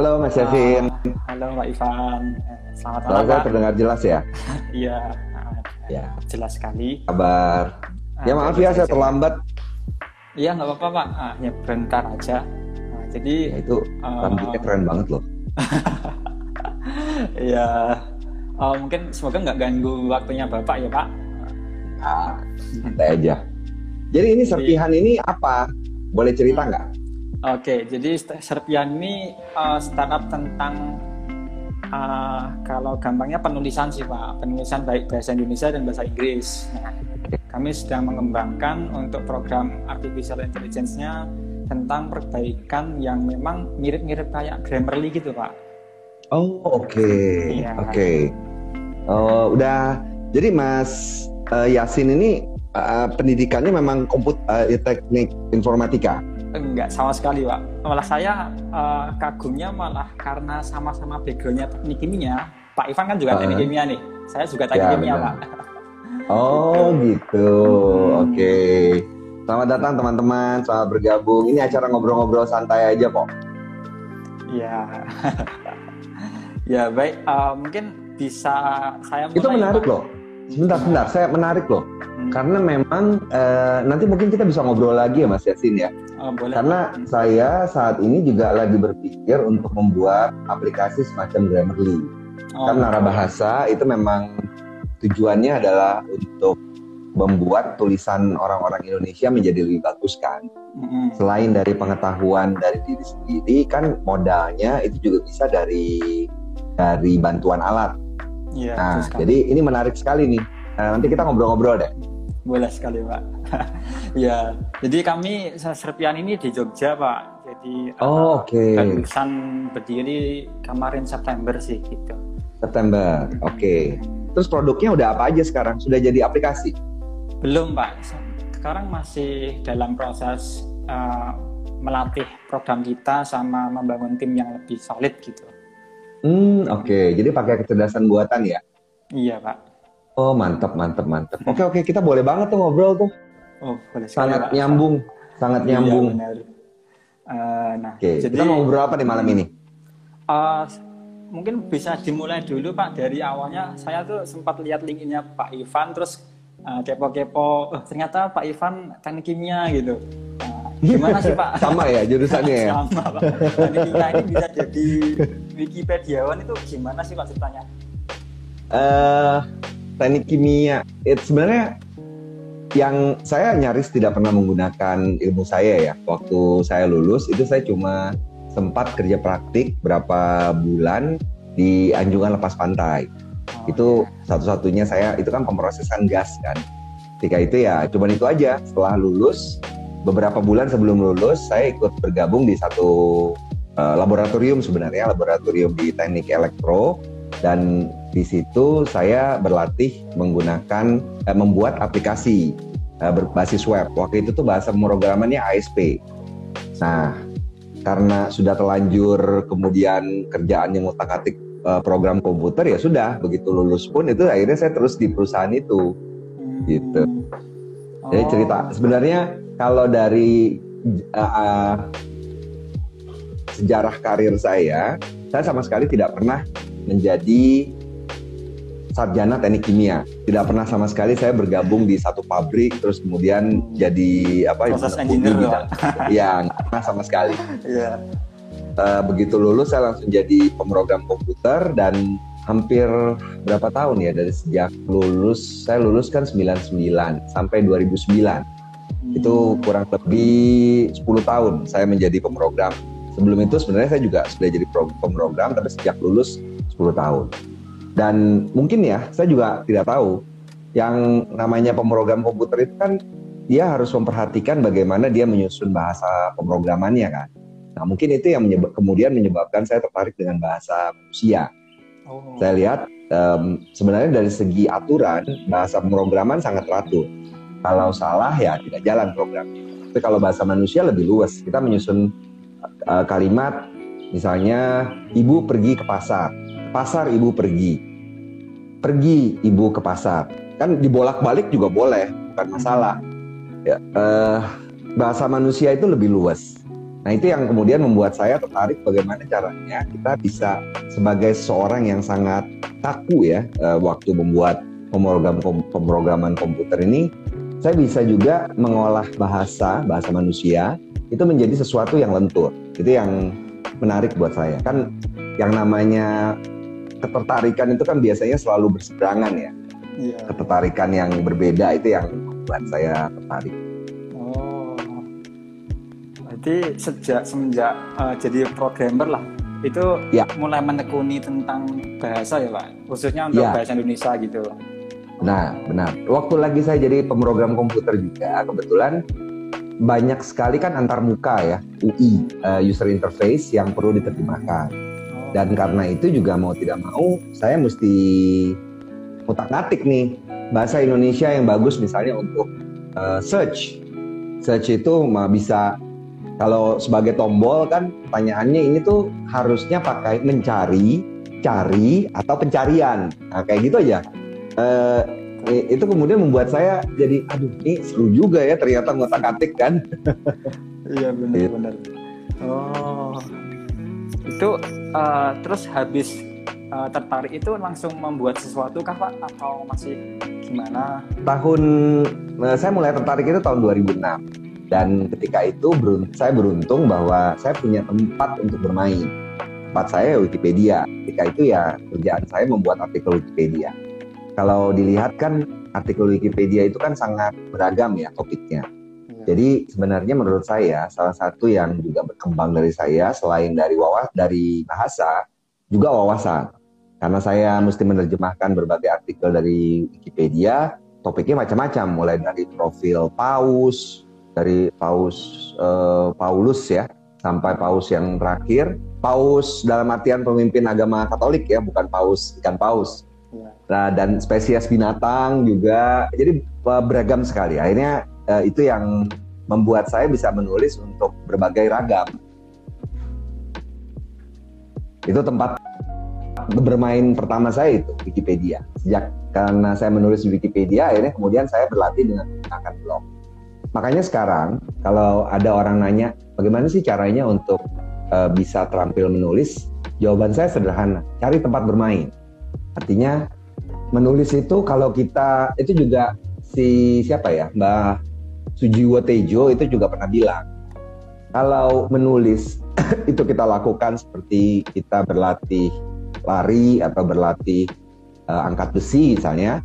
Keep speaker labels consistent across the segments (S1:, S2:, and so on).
S1: Halo Mas Yavin.
S2: Uh, halo Pak Ivan. Selamat
S1: malam. Saya terdengar jelas ya?
S2: Iya.
S1: ya.
S2: Jelas sekali.
S1: Kabar. Uh, ya maaf ya saya terlambat.
S2: Iya nggak apa-apa Pak. Ah, ya bentar aja. Nah, jadi
S1: ya, itu uh, rambutnya keren banget loh.
S2: Iya. uh, mungkin semoga nggak ganggu waktunya Bapak ya Pak.
S1: Ah, santai aja. Jadi ini serpihan ini apa? Boleh cerita nggak?
S2: Oke, jadi Serpian ini uh, startup tentang uh, kalau gampangnya penulisan sih Pak, penulisan baik bahasa Indonesia dan bahasa Inggris. Nah, kami sedang mengembangkan untuk program artificial intelligence-nya tentang perbaikan yang memang mirip-mirip kayak Grammarly gitu Pak.
S1: Oh oke, okay. ya. oke. Okay. Oh udah, jadi Mas uh, Yasin ini uh, pendidikannya memang komput uh, teknik informatika.
S2: Enggak sama sekali pak. Malah saya uh, kagumnya malah karena sama-sama backgroundnya teknik kimia. Pak Ivan kan juga uh, teknik kimia nih. Saya juga teknik ya, kimia benar. pak.
S1: Oh gitu. Hmm. Oke. Okay. Selamat datang teman-teman. Selamat bergabung. Ini acara ngobrol-ngobrol santai aja kok.
S2: Iya. ya baik. Uh, mungkin bisa saya mulai.
S1: Itu menarik pak. loh. Sebentar, sebentar. Saya menarik loh. Karena memang uh, nanti mungkin kita bisa ngobrol lagi ya Mas Yasin ya. Oh, boleh. Karena saya saat ini juga lagi berpikir untuk membuat aplikasi semacam Grammarly. Oh, Karena bahasa itu memang tujuannya adalah untuk membuat tulisan orang-orang Indonesia menjadi lebih bagus kan. Mm-hmm. Selain dari pengetahuan dari diri sendiri kan modalnya itu juga bisa dari dari bantuan alat. Yeah, nah, jadi ini menarik sekali nih. Nah, nanti kita ngobrol-ngobrol deh.
S2: Boleh sekali Pak. ya, jadi kami Serpian ini di Jogja Pak. Jadi
S1: oh, oke. Okay.
S2: Berdiri kemarin September sih gitu.
S1: September, oke. Okay. Terus produknya udah apa aja sekarang? Sudah jadi aplikasi?
S2: Belum Pak. Sekarang masih dalam proses uh, melatih program kita sama membangun tim yang lebih solid gitu.
S1: Hmm, oke. Okay. Jadi pakai kecerdasan buatan ya?
S2: Iya Pak.
S1: Oh mantap mantap mantap. Oke oke kita boleh banget tuh ngobrol tuh.
S2: Oh boleh.
S1: Sangat nyambung, sangat iya, nyambung. Iya, Uh, nah, oke. Jadi, kita mau ngobrol apa nih malam ini?
S2: Uh, mungkin bisa dimulai dulu Pak dari awalnya. Saya tuh sempat lihat linkinnya Pak Ivan, terus uh, kepo-kepo. Oh, ternyata Pak Ivan teknik kimia gitu. Uh, gimana sih Pak?
S1: Sama ya jurusannya ya.
S2: Sama Pak. Teknik kimia ini bisa jadi Wikipediawan itu gimana sih Pak ceritanya?
S1: Uh, teknik kimia. Itu sebenarnya yang saya nyaris tidak pernah menggunakan ilmu saya ya. Waktu saya lulus itu saya cuma sempat kerja praktik berapa bulan di anjungan lepas pantai. Oh, itu iya. satu-satunya saya itu kan pemrosesan gas kan. Ketika itu ya cuma itu aja. Setelah lulus beberapa bulan sebelum lulus saya ikut bergabung di satu uh, laboratorium sebenarnya laboratorium di teknik elektro. Dan di situ saya berlatih menggunakan eh, membuat aplikasi eh, berbasis web. Waktu itu tuh bahasa pemrogramannya ASP. Nah, karena sudah terlanjur kemudian kerjaan yang ngutak-atik eh, program komputer ya sudah begitu lulus pun itu akhirnya saya terus di perusahaan itu gitu. Oh. Jadi cerita sebenarnya kalau dari uh, uh, sejarah karir saya, saya sama sekali tidak pernah menjadi sarjana teknik kimia. Tidak pernah sama sekali saya bergabung di satu pabrik terus kemudian jadi apa
S2: proses engineer
S1: ya nggak pernah sama sekali. Iya. Uh, begitu lulus saya langsung jadi pemrogram komputer dan hampir berapa tahun ya dari sejak lulus saya lulus kan 99 sampai 2009 hmm. itu kurang lebih 10 tahun saya menjadi pemrogram sebelum itu sebenarnya saya juga sudah jadi pemrogram tapi sejak lulus 10 tahun dan mungkin ya, saya juga tidak tahu yang namanya pemrogram komputer itu kan dia harus memperhatikan bagaimana dia menyusun bahasa pemrogramannya kan. Nah mungkin itu yang menyebab, kemudian menyebabkan saya tertarik dengan bahasa manusia. Oh. Saya lihat um, sebenarnya dari segi aturan bahasa pemrograman sangat teratur. Kalau salah ya tidak jalan program. Tapi kalau bahasa manusia lebih luas. Kita menyusun uh, kalimat misalnya ibu pergi ke pasar pasar ibu pergi. Pergi ibu ke pasar. Kan dibolak-balik juga boleh, bukan masalah. ya, uh, bahasa manusia itu lebih luas. Nah itu yang kemudian membuat saya tertarik bagaimana caranya kita bisa sebagai seorang yang sangat kaku ya uh, waktu membuat pemrogram pemrograman komputer ini, saya bisa juga mengolah bahasa bahasa manusia itu menjadi sesuatu yang lentur. Itu yang menarik buat saya. Kan yang namanya ketertarikan itu kan biasanya selalu berseberangan ya. Iya. Ketertarikan yang berbeda itu yang membuat saya tertarik.
S2: Berarti sejak semenjak uh, jadi programmer lah itu ya. mulai menekuni tentang bahasa ya pak, khususnya untuk ya. bahasa Indonesia gitu.
S1: Nah benar. Waktu lagi saya jadi pemrogram komputer juga kebetulan banyak sekali kan antar muka ya UI uh, eh, user interface yang perlu diterjemahkan. Dan karena itu juga mau tidak mau saya mesti utak atik nih bahasa Indonesia yang bagus misalnya untuk uh, search. Search itu bisa kalau sebagai tombol kan pertanyaannya ini tuh harusnya pakai mencari, cari atau pencarian. Nah, kayak gitu aja. Uh, itu kemudian membuat saya jadi aduh ini seru juga ya ternyata ngotak atik kan.
S2: iya benar-benar. Gitu. Oh. Itu uh, terus habis uh, tertarik itu langsung membuat sesuatu kah Pak atau masih gimana?
S1: Tahun saya mulai tertarik itu tahun 2006 dan ketika itu beruntung, saya beruntung bahwa saya punya tempat untuk bermain. Tempat saya Wikipedia. Ketika itu ya kerjaan saya membuat artikel Wikipedia. Kalau dilihat kan artikel Wikipedia itu kan sangat beragam ya topiknya. Ya. Jadi sebenarnya menurut saya salah satu yang juga berkembang dari saya selain dari wawas dari bahasa juga wawasan. Karena saya mesti menerjemahkan berbagai artikel dari Wikipedia, topiknya macam-macam mulai dari profil paus, dari Paus uh, Paulus ya sampai Paus yang terakhir. Paus dalam artian pemimpin agama Katolik ya, bukan Paus ikan paus. Ya. Nah, dan spesies binatang juga, jadi uh, beragam sekali. Akhirnya uh, itu yang membuat saya bisa menulis untuk berbagai ragam. Itu tempat bermain pertama saya itu Wikipedia. Sejak karena saya menulis di Wikipedia, akhirnya kemudian saya berlatih dengan menggunakan blog. Makanya sekarang kalau ada orang nanya bagaimana sih caranya untuk uh, bisa terampil menulis, jawaban saya sederhana, cari tempat bermain. Artinya menulis itu kalau kita itu juga si siapa ya Mbah Sujiwo Tejo itu juga pernah bilang kalau menulis itu kita lakukan seperti kita berlatih lari atau berlatih uh, angkat besi misalnya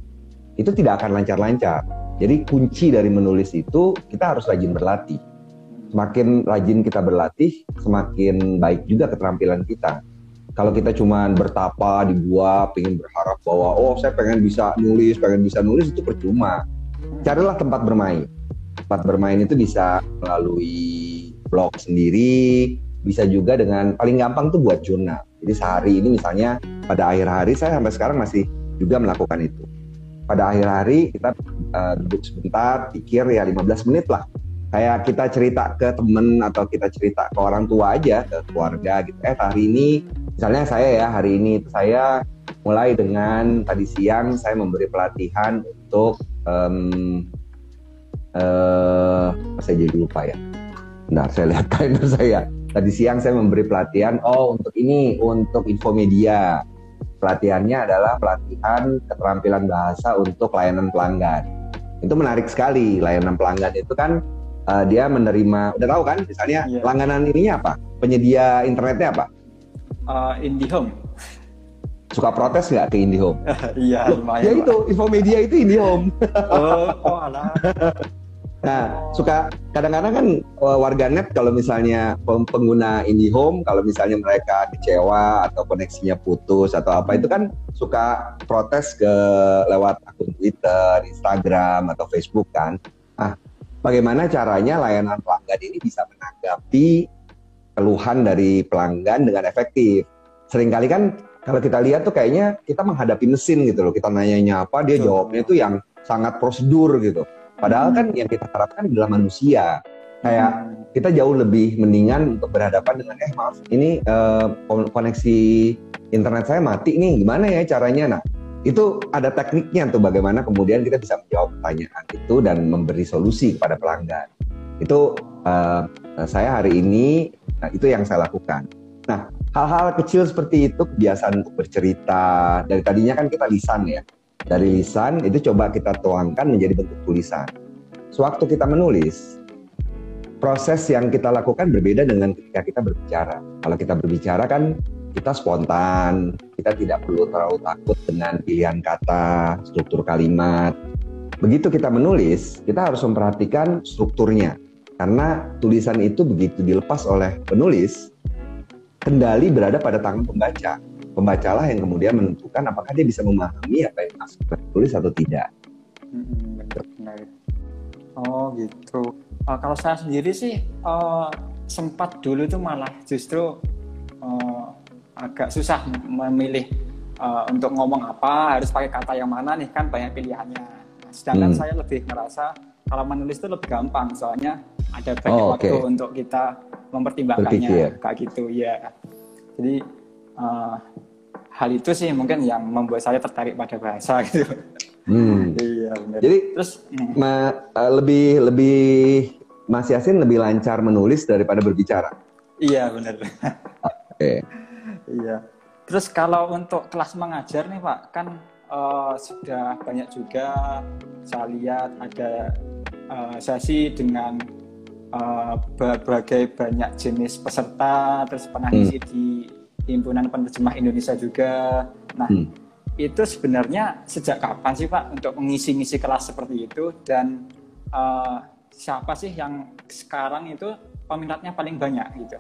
S1: itu tidak akan lancar-lancar jadi kunci dari menulis itu kita harus rajin berlatih. Semakin rajin kita berlatih, semakin baik juga keterampilan kita. Kalau kita cuma bertapa di gua, pengen berharap bahwa oh saya pengen bisa nulis, pengen bisa nulis itu percuma. Carilah tempat bermain. Tempat bermain itu bisa melalui blog sendiri, bisa juga dengan paling gampang tuh buat jurnal. Jadi sehari ini misalnya pada akhir hari saya sampai sekarang masih juga melakukan itu. Pada akhir hari kita uh, duduk sebentar pikir ya 15 menit lah. Kayak kita cerita ke temen atau kita cerita ke orang tua aja ke keluarga gitu. Eh hari ini misalnya saya ya hari ini saya mulai dengan tadi siang saya memberi pelatihan untuk um, uh, saya jadi lupa ya Benar, saya lihat kalender saya. Tadi siang saya memberi pelatihan, oh untuk ini, untuk infomedia pelatihannya adalah pelatihan keterampilan bahasa untuk layanan pelanggan. Itu menarik sekali. Layanan pelanggan itu kan uh, dia menerima, udah tahu kan, misalnya yeah. langganan ininya apa? Penyedia internetnya apa?
S2: Uh, IndiHome.
S1: Suka protes nggak ke IndiHome?
S2: Iya, lumayan.
S1: Ya itu, Infomedia itu IndiHome.
S2: oh, oh alah.
S1: Nah, suka kadang-kadang kan eh, warganet kalau misalnya pengguna IndiHome kalau misalnya mereka kecewa atau koneksinya putus atau apa itu kan suka protes ke lewat akun Twitter, Instagram atau Facebook kan. Nah, bagaimana caranya layanan pelanggan ini bisa menanggapi keluhan dari pelanggan dengan efektif? Seringkali kan kalau kita lihat tuh kayaknya kita menghadapi mesin gitu loh. Kita nanyanya apa, dia jawabnya itu yang sangat prosedur gitu Padahal kan yang kita harapkan adalah manusia. Kayak kita jauh lebih mendingan untuk berhadapan dengan eh maaf ini uh, koneksi internet saya mati nih gimana ya caranya nah itu ada tekniknya tuh bagaimana kemudian kita bisa menjawab pertanyaan itu dan memberi solusi kepada pelanggan. Itu uh, saya hari ini nah, itu yang saya lakukan. Nah, hal-hal kecil seperti itu kebiasaan untuk bercerita dari tadinya kan kita lisan ya. Dari lisan itu coba kita tuangkan menjadi bentuk tulisan. Sewaktu kita menulis, proses yang kita lakukan berbeda dengan ketika kita berbicara. Kalau kita berbicara kan kita spontan, kita tidak perlu terlalu takut dengan pilihan kata, struktur kalimat. Begitu kita menulis, kita harus memperhatikan strukturnya. Karena tulisan itu begitu dilepas oleh penulis, kendali berada pada tangan pembaca. Pembacalah yang kemudian menentukan apakah dia bisa memahami apa yang tulis atau tidak.
S2: Hmm, benar, Oh gitu. Uh, kalau saya sendiri sih uh, sempat dulu itu malah justru uh, agak susah memilih uh, untuk ngomong apa harus pakai kata yang mana nih kan banyak pilihannya sedangkan hmm. saya lebih merasa kalau menulis itu lebih gampang soalnya ada banyak oh, okay. waktu untuk kita mempertimbangkannya Berpikir. kayak gitu ya jadi uh, hal itu sih mungkin yang membuat saya tertarik pada bahasa gitu
S1: hmm. iya benar jadi terus hmm. ma, uh, lebih lebih Mas Yasin lebih lancar menulis daripada berbicara
S2: iya benar oke okay. Iya. Terus kalau untuk kelas mengajar nih Pak, kan uh, sudah banyak juga saya lihat ada uh, sesi dengan uh, berbagai banyak jenis peserta, terus pernah hmm. isi di himpunan penerjemah Indonesia juga. Nah, hmm. itu sebenarnya sejak kapan sih Pak untuk mengisi-ngisi kelas seperti itu dan uh, siapa sih yang sekarang itu peminatnya paling banyak gitu?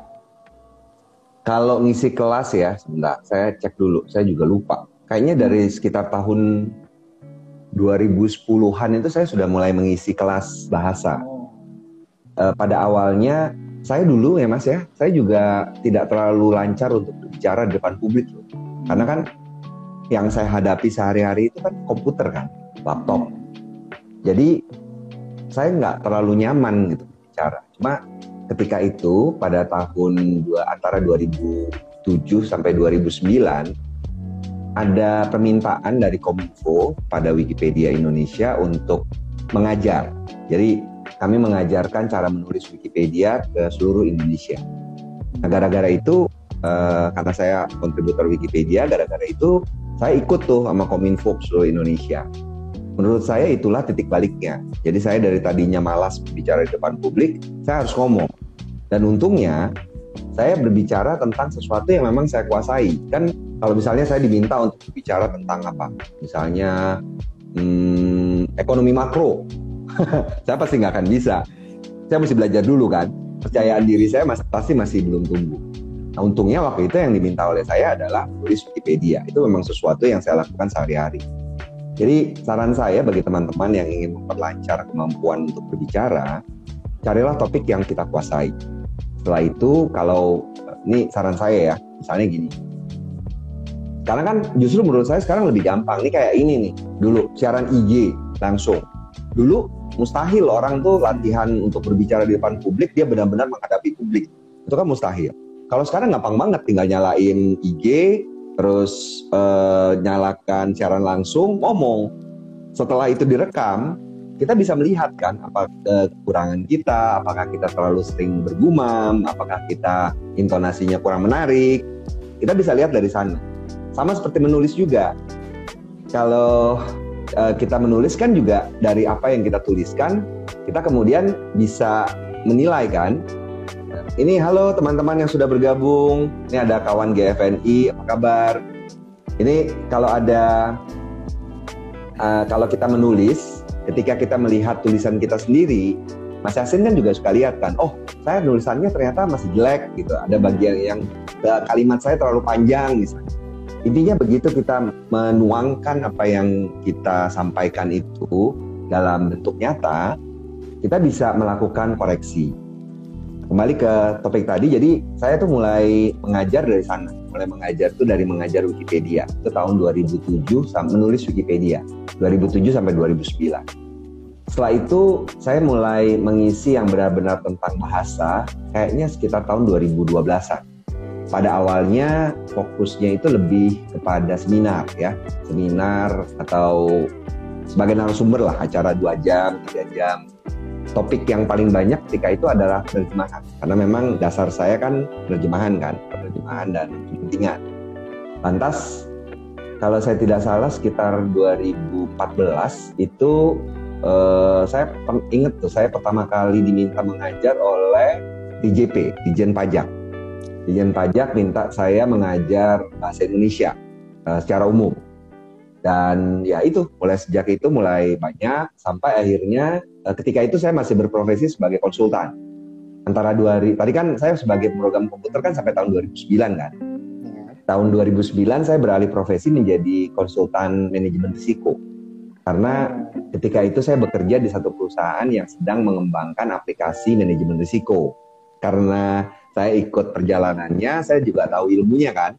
S1: Kalau ngisi kelas ya, sebentar, saya cek dulu, saya juga lupa. Kayaknya dari sekitar tahun 2010-an itu saya sudah mulai mengisi kelas bahasa. Uh, pada awalnya saya dulu ya Mas ya, saya juga tidak terlalu lancar untuk berbicara di depan publik loh. Karena kan yang saya hadapi sehari-hari itu kan komputer kan, laptop. Jadi saya nggak terlalu nyaman gitu bicara. Cuma ketika itu pada tahun dua, antara 2007 sampai 2009 ada permintaan dari Kominfo pada Wikipedia Indonesia untuk mengajar. Jadi kami mengajarkan cara menulis Wikipedia ke seluruh Indonesia. Nah, gara-gara itu uh, karena saya kontributor Wikipedia, gara-gara itu saya ikut tuh sama Kominfo seluruh Indonesia. Menurut saya itulah titik baliknya. Jadi saya dari tadinya malas bicara di depan publik, saya harus ngomong. Dan untungnya saya berbicara tentang sesuatu yang memang saya kuasai. Kan kalau misalnya saya diminta untuk berbicara tentang apa? Misalnya hmm, ekonomi makro, saya pasti nggak akan bisa. Saya mesti belajar dulu kan. Percayaan diri saya masih, pasti masih belum tumbuh. Nah untungnya waktu itu yang diminta oleh saya adalah tulis Wikipedia. Itu memang sesuatu yang saya lakukan sehari-hari. Jadi saran saya bagi teman-teman yang ingin memperlancar kemampuan untuk berbicara, carilah topik yang kita kuasai. Setelah itu kalau ini saran saya ya, misalnya gini. Karena kan justru menurut saya sekarang lebih gampang. Ini kayak ini nih. Dulu siaran IG langsung. Dulu mustahil. Orang tuh latihan untuk berbicara di depan publik dia benar-benar menghadapi publik. Itu kan mustahil. Kalau sekarang gampang banget tinggal nyalain IG, terus uh, nyalakan siaran langsung ngomong. Setelah itu direkam kita bisa melihat kan apa uh, kekurangan kita apakah kita terlalu sering bergumam apakah kita intonasinya kurang menarik. Kita bisa lihat dari sana. Sama seperti menulis juga. Kalau uh, kita menulis kan juga dari apa yang kita tuliskan kita kemudian bisa menilai kan ini halo teman-teman yang sudah bergabung. Ini ada kawan GFNI, apa kabar? Ini kalau ada uh, kalau kita menulis, ketika kita melihat tulisan kita sendiri, Mas Yasin kan juga suka lihat kan, oh saya nulisannya ternyata masih jelek gitu. Ada bagian yang kalimat saya terlalu panjang misalnya. Intinya begitu kita menuangkan apa yang kita sampaikan itu dalam bentuk nyata, kita bisa melakukan koreksi. Kembali ke topik tadi jadi saya tuh mulai mengajar dari sana. Mulai mengajar tuh dari mengajar Wikipedia. Itu tahun 2007 sampai menulis Wikipedia. 2007 sampai 2009 setelah itu saya mulai mengisi yang benar-benar tentang bahasa kayaknya sekitar tahun 2012-an pada awalnya fokusnya itu lebih kepada seminar ya, seminar atau sebagai narasumber lah acara dua jam, tiga jam. Topik yang paling banyak ketika itu adalah penerjemahan karena memang dasar saya kan penerjemahan kan, penerjemahan dan kepentingan. Lantas kalau saya tidak salah sekitar 2014 itu eh, saya ingat tuh saya pertama kali diminta mengajar oleh DJP, Dijen Pajak. Dijen Pajak minta saya mengajar bahasa Indonesia uh, secara umum. Dan ya itu, mulai sejak itu mulai banyak sampai akhirnya uh, ketika itu saya masih berprofesi sebagai konsultan. Antara dua hari, tadi kan saya sebagai program komputer kan sampai tahun 2009 kan. Ya. Tahun 2009 saya beralih profesi menjadi konsultan manajemen risiko. Karena ketika itu saya bekerja di satu perusahaan yang sedang mengembangkan aplikasi manajemen risiko karena saya ikut perjalanannya, saya juga tahu ilmunya kan.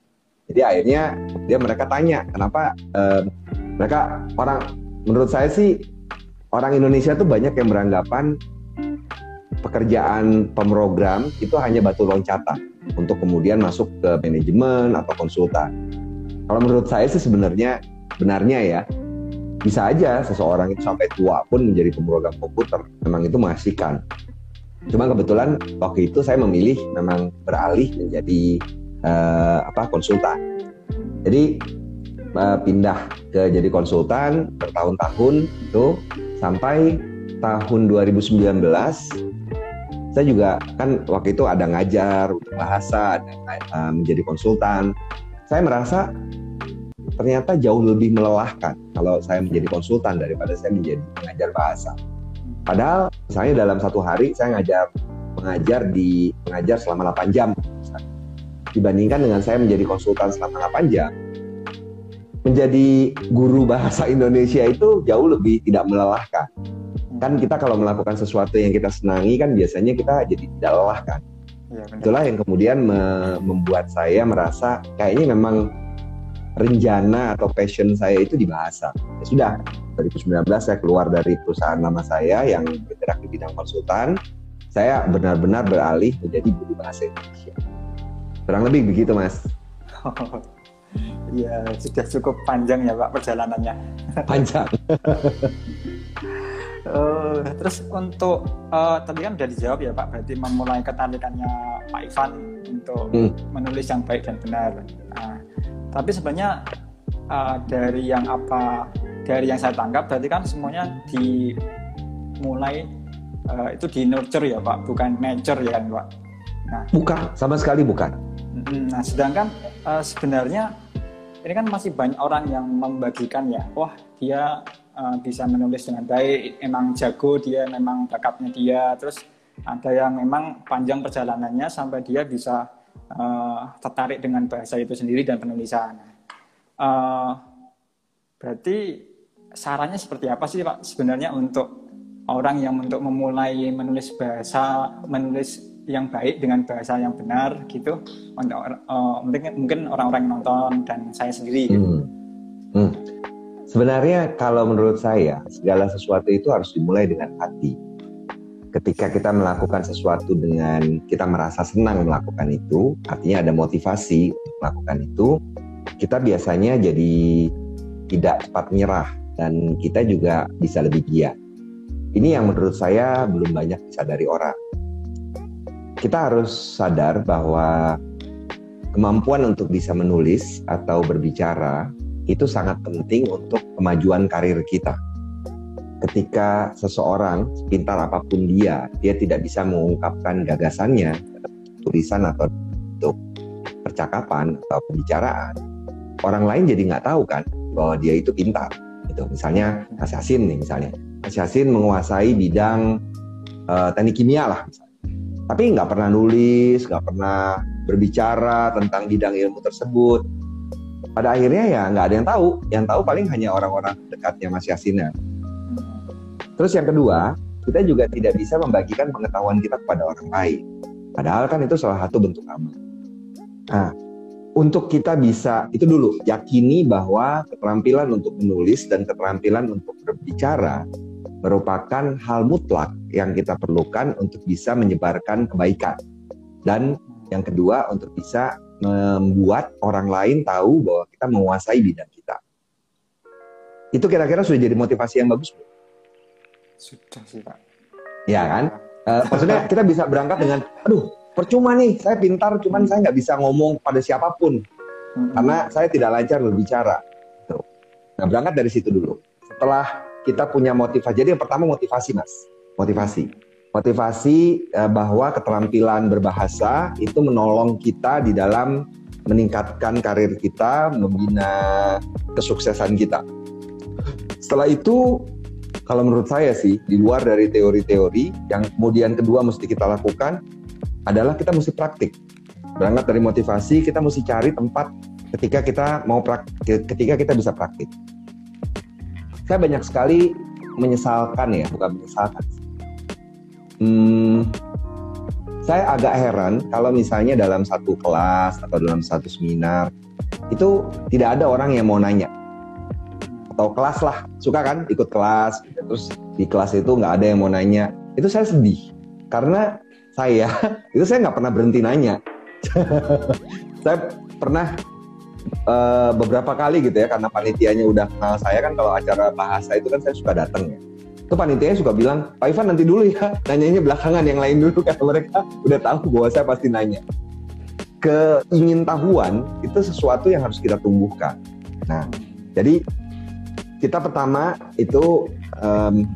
S1: Jadi akhirnya dia mereka tanya kenapa eh, mereka orang menurut saya sih orang Indonesia tuh banyak yang beranggapan pekerjaan pemrogram itu hanya batu loncatan untuk kemudian masuk ke manajemen atau konsultan. Kalau menurut saya sih sebenarnya benarnya ya bisa aja seseorang itu sampai tua pun menjadi pemrogram komputer. Memang itu mengasihkan. Cuma kebetulan waktu itu saya memilih memang beralih menjadi uh, apa konsultan. Jadi uh, pindah ke jadi konsultan bertahun-tahun itu sampai tahun 2019 saya juga kan waktu itu ada ngajar bahasa, ada uh, menjadi konsultan. Saya merasa ternyata jauh lebih melelahkan kalau saya menjadi konsultan daripada saya menjadi pengajar bahasa. Padahal misalnya dalam satu hari saya ngajar mengajar di mengajar selama 8 jam. Dibandingkan dengan saya menjadi konsultan selama 8 jam menjadi guru bahasa Indonesia itu jauh lebih tidak melelahkan. Kan kita kalau melakukan sesuatu yang kita senangi kan biasanya kita jadi tidak lelah kan. Ya, itulah yang kemudian me membuat saya merasa kayaknya memang rencana atau passion saya itu di bahasa. Ya sudah, 2019 saya keluar dari perusahaan nama saya yang bergerak di bidang konsultan. Saya benar-benar beralih menjadi guru bahasa Indonesia. Kurang lebih begitu, Mas.
S2: Iya, sudah cukup panjang ya Pak perjalanannya.
S1: Panjang.
S2: uh, terus untuk uh, tadi kan sudah dijawab ya Pak, berarti memulai ketarikannya Pak Ivan untuk hmm. menulis yang baik dan benar. Nah, tapi sebenarnya uh, dari yang apa dari yang saya tangkap berarti kan semuanya dimulai uh, itu di nurture ya Pak, bukan nature ya kan Pak.
S1: Nah, bukan, sama sekali bukan.
S2: Nah, sedangkan uh, sebenarnya ini kan masih banyak orang yang membagikan ya, wah dia uh, bisa menulis dengan baik, emang jago dia, memang bakatnya dia, terus ada yang memang panjang perjalanannya sampai dia bisa uh, tertarik dengan bahasa itu sendiri dan penulisan. Uh, berarti sarannya seperti apa sih Pak sebenarnya untuk orang yang untuk memulai menulis bahasa, menulis yang baik dengan bahasa yang benar gitu untuk uh, mungkin orang-orang yang nonton dan saya sendiri gitu. Hmm.
S1: Sebenarnya kalau menurut saya segala sesuatu itu harus dimulai dengan hati ketika kita melakukan sesuatu dengan kita merasa senang melakukan itu, artinya ada motivasi untuk melakukan itu, kita biasanya jadi tidak cepat menyerah dan kita juga bisa lebih giat. Ini yang menurut saya belum banyak disadari orang. Kita harus sadar bahwa kemampuan untuk bisa menulis atau berbicara itu sangat penting untuk kemajuan karir kita ketika seseorang pintar apa pun dia, dia tidak bisa mengungkapkan gagasannya tulisan atau untuk percakapan atau pembicaraan, orang lain jadi nggak tahu kan bahwa dia itu pintar. Itu misalnya Mas Yasin nih misalnya, Mas Yasin menguasai bidang uh, teknik kimia lah misalnya. Tapi nggak pernah nulis, nggak pernah berbicara tentang bidang ilmu tersebut. Pada akhirnya ya nggak ada yang tahu. Yang tahu paling hanya orang-orang dekatnya Mas Yasin ya Terus yang kedua, kita juga tidak bisa membagikan pengetahuan kita kepada orang lain. Padahal kan itu salah satu bentuk amal. Nah, untuk kita bisa itu dulu yakini bahwa keterampilan untuk menulis dan keterampilan untuk berbicara merupakan hal mutlak yang kita perlukan untuk bisa menyebarkan kebaikan. Dan yang kedua untuk bisa membuat orang lain tahu bahwa kita menguasai bidang kita. Itu kira-kira sudah jadi motivasi yang bagus,
S2: Sudah sih, Pak.
S1: Ya kan? Uh, maksudnya kita bisa berangkat dengan, aduh, percuma nih, saya pintar, cuman saya nggak bisa ngomong pada siapa pun. Hmm. Karena saya tidak lancar berbicara. Tuh. Nah, berangkat dari situ dulu. Setelah kita punya motivasi, jadi yang pertama motivasi, Mas. Motivasi motivasi uh, bahwa keterampilan berbahasa itu menolong kita di dalam meningkatkan karir kita, membina kesuksesan kita. Setelah itu, kalau menurut saya sih, di luar dari teori-teori, yang kemudian kedua mesti kita lakukan adalah kita mesti praktik. Berangkat dari motivasi, kita mesti cari tempat ketika kita mau praktik, ketika kita bisa praktik. Saya banyak sekali menyesalkan ya, bukan menyesalkan, hmm, saya agak heran kalau misalnya dalam satu kelas atau dalam satu seminar itu tidak ada orang yang mau nanya. Atau kelas lah suka kan ikut kelas terus di kelas itu nggak ada yang mau nanya. Itu saya sedih karena saya itu saya nggak pernah berhenti nanya. Saya pernah uh, beberapa kali gitu ya karena panitianya udah kenal saya kan kalau acara bahasa itu kan saya suka datang ya itu panitia suka bilang Pak Ivan nanti dulu ya. Nanyanya belakangan yang lain dulu karena mereka. Udah tahu bahwa saya pasti nanya. Keingintahuan itu sesuatu yang harus kita tumbuhkan. Nah jadi kita pertama itu um,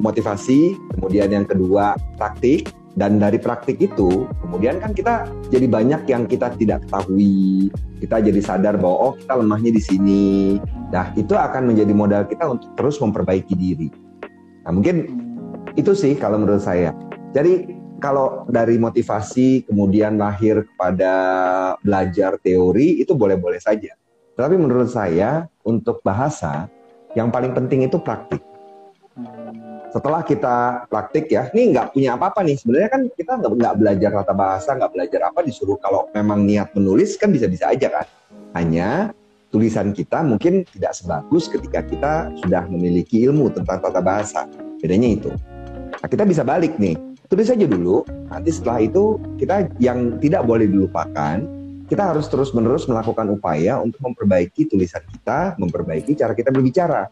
S1: motivasi kemudian yang kedua praktik. Dan dari praktik itu kemudian kan kita jadi banyak yang kita tidak ketahui. Kita jadi sadar bahwa oh kita lemahnya di sini. Nah itu akan menjadi modal kita untuk terus memperbaiki diri Nah, mungkin itu sih kalau menurut saya. Jadi kalau dari motivasi kemudian lahir kepada belajar teori itu boleh-boleh saja. Tapi menurut saya untuk bahasa yang paling penting itu praktik. Setelah kita praktik ya, ini nggak punya apa-apa nih. Sebenarnya kan kita nggak belajar tata bahasa, nggak belajar apa disuruh kalau memang niat menulis kan bisa-bisa aja kan. Hanya tulisan kita mungkin tidak sebagus ketika kita sudah memiliki ilmu tentang tata bahasa. Bedanya itu. Nah, kita bisa balik nih. Tulis saja dulu, nanti setelah itu kita yang tidak boleh dilupakan, kita harus terus-menerus melakukan upaya untuk memperbaiki tulisan kita, memperbaiki cara kita berbicara.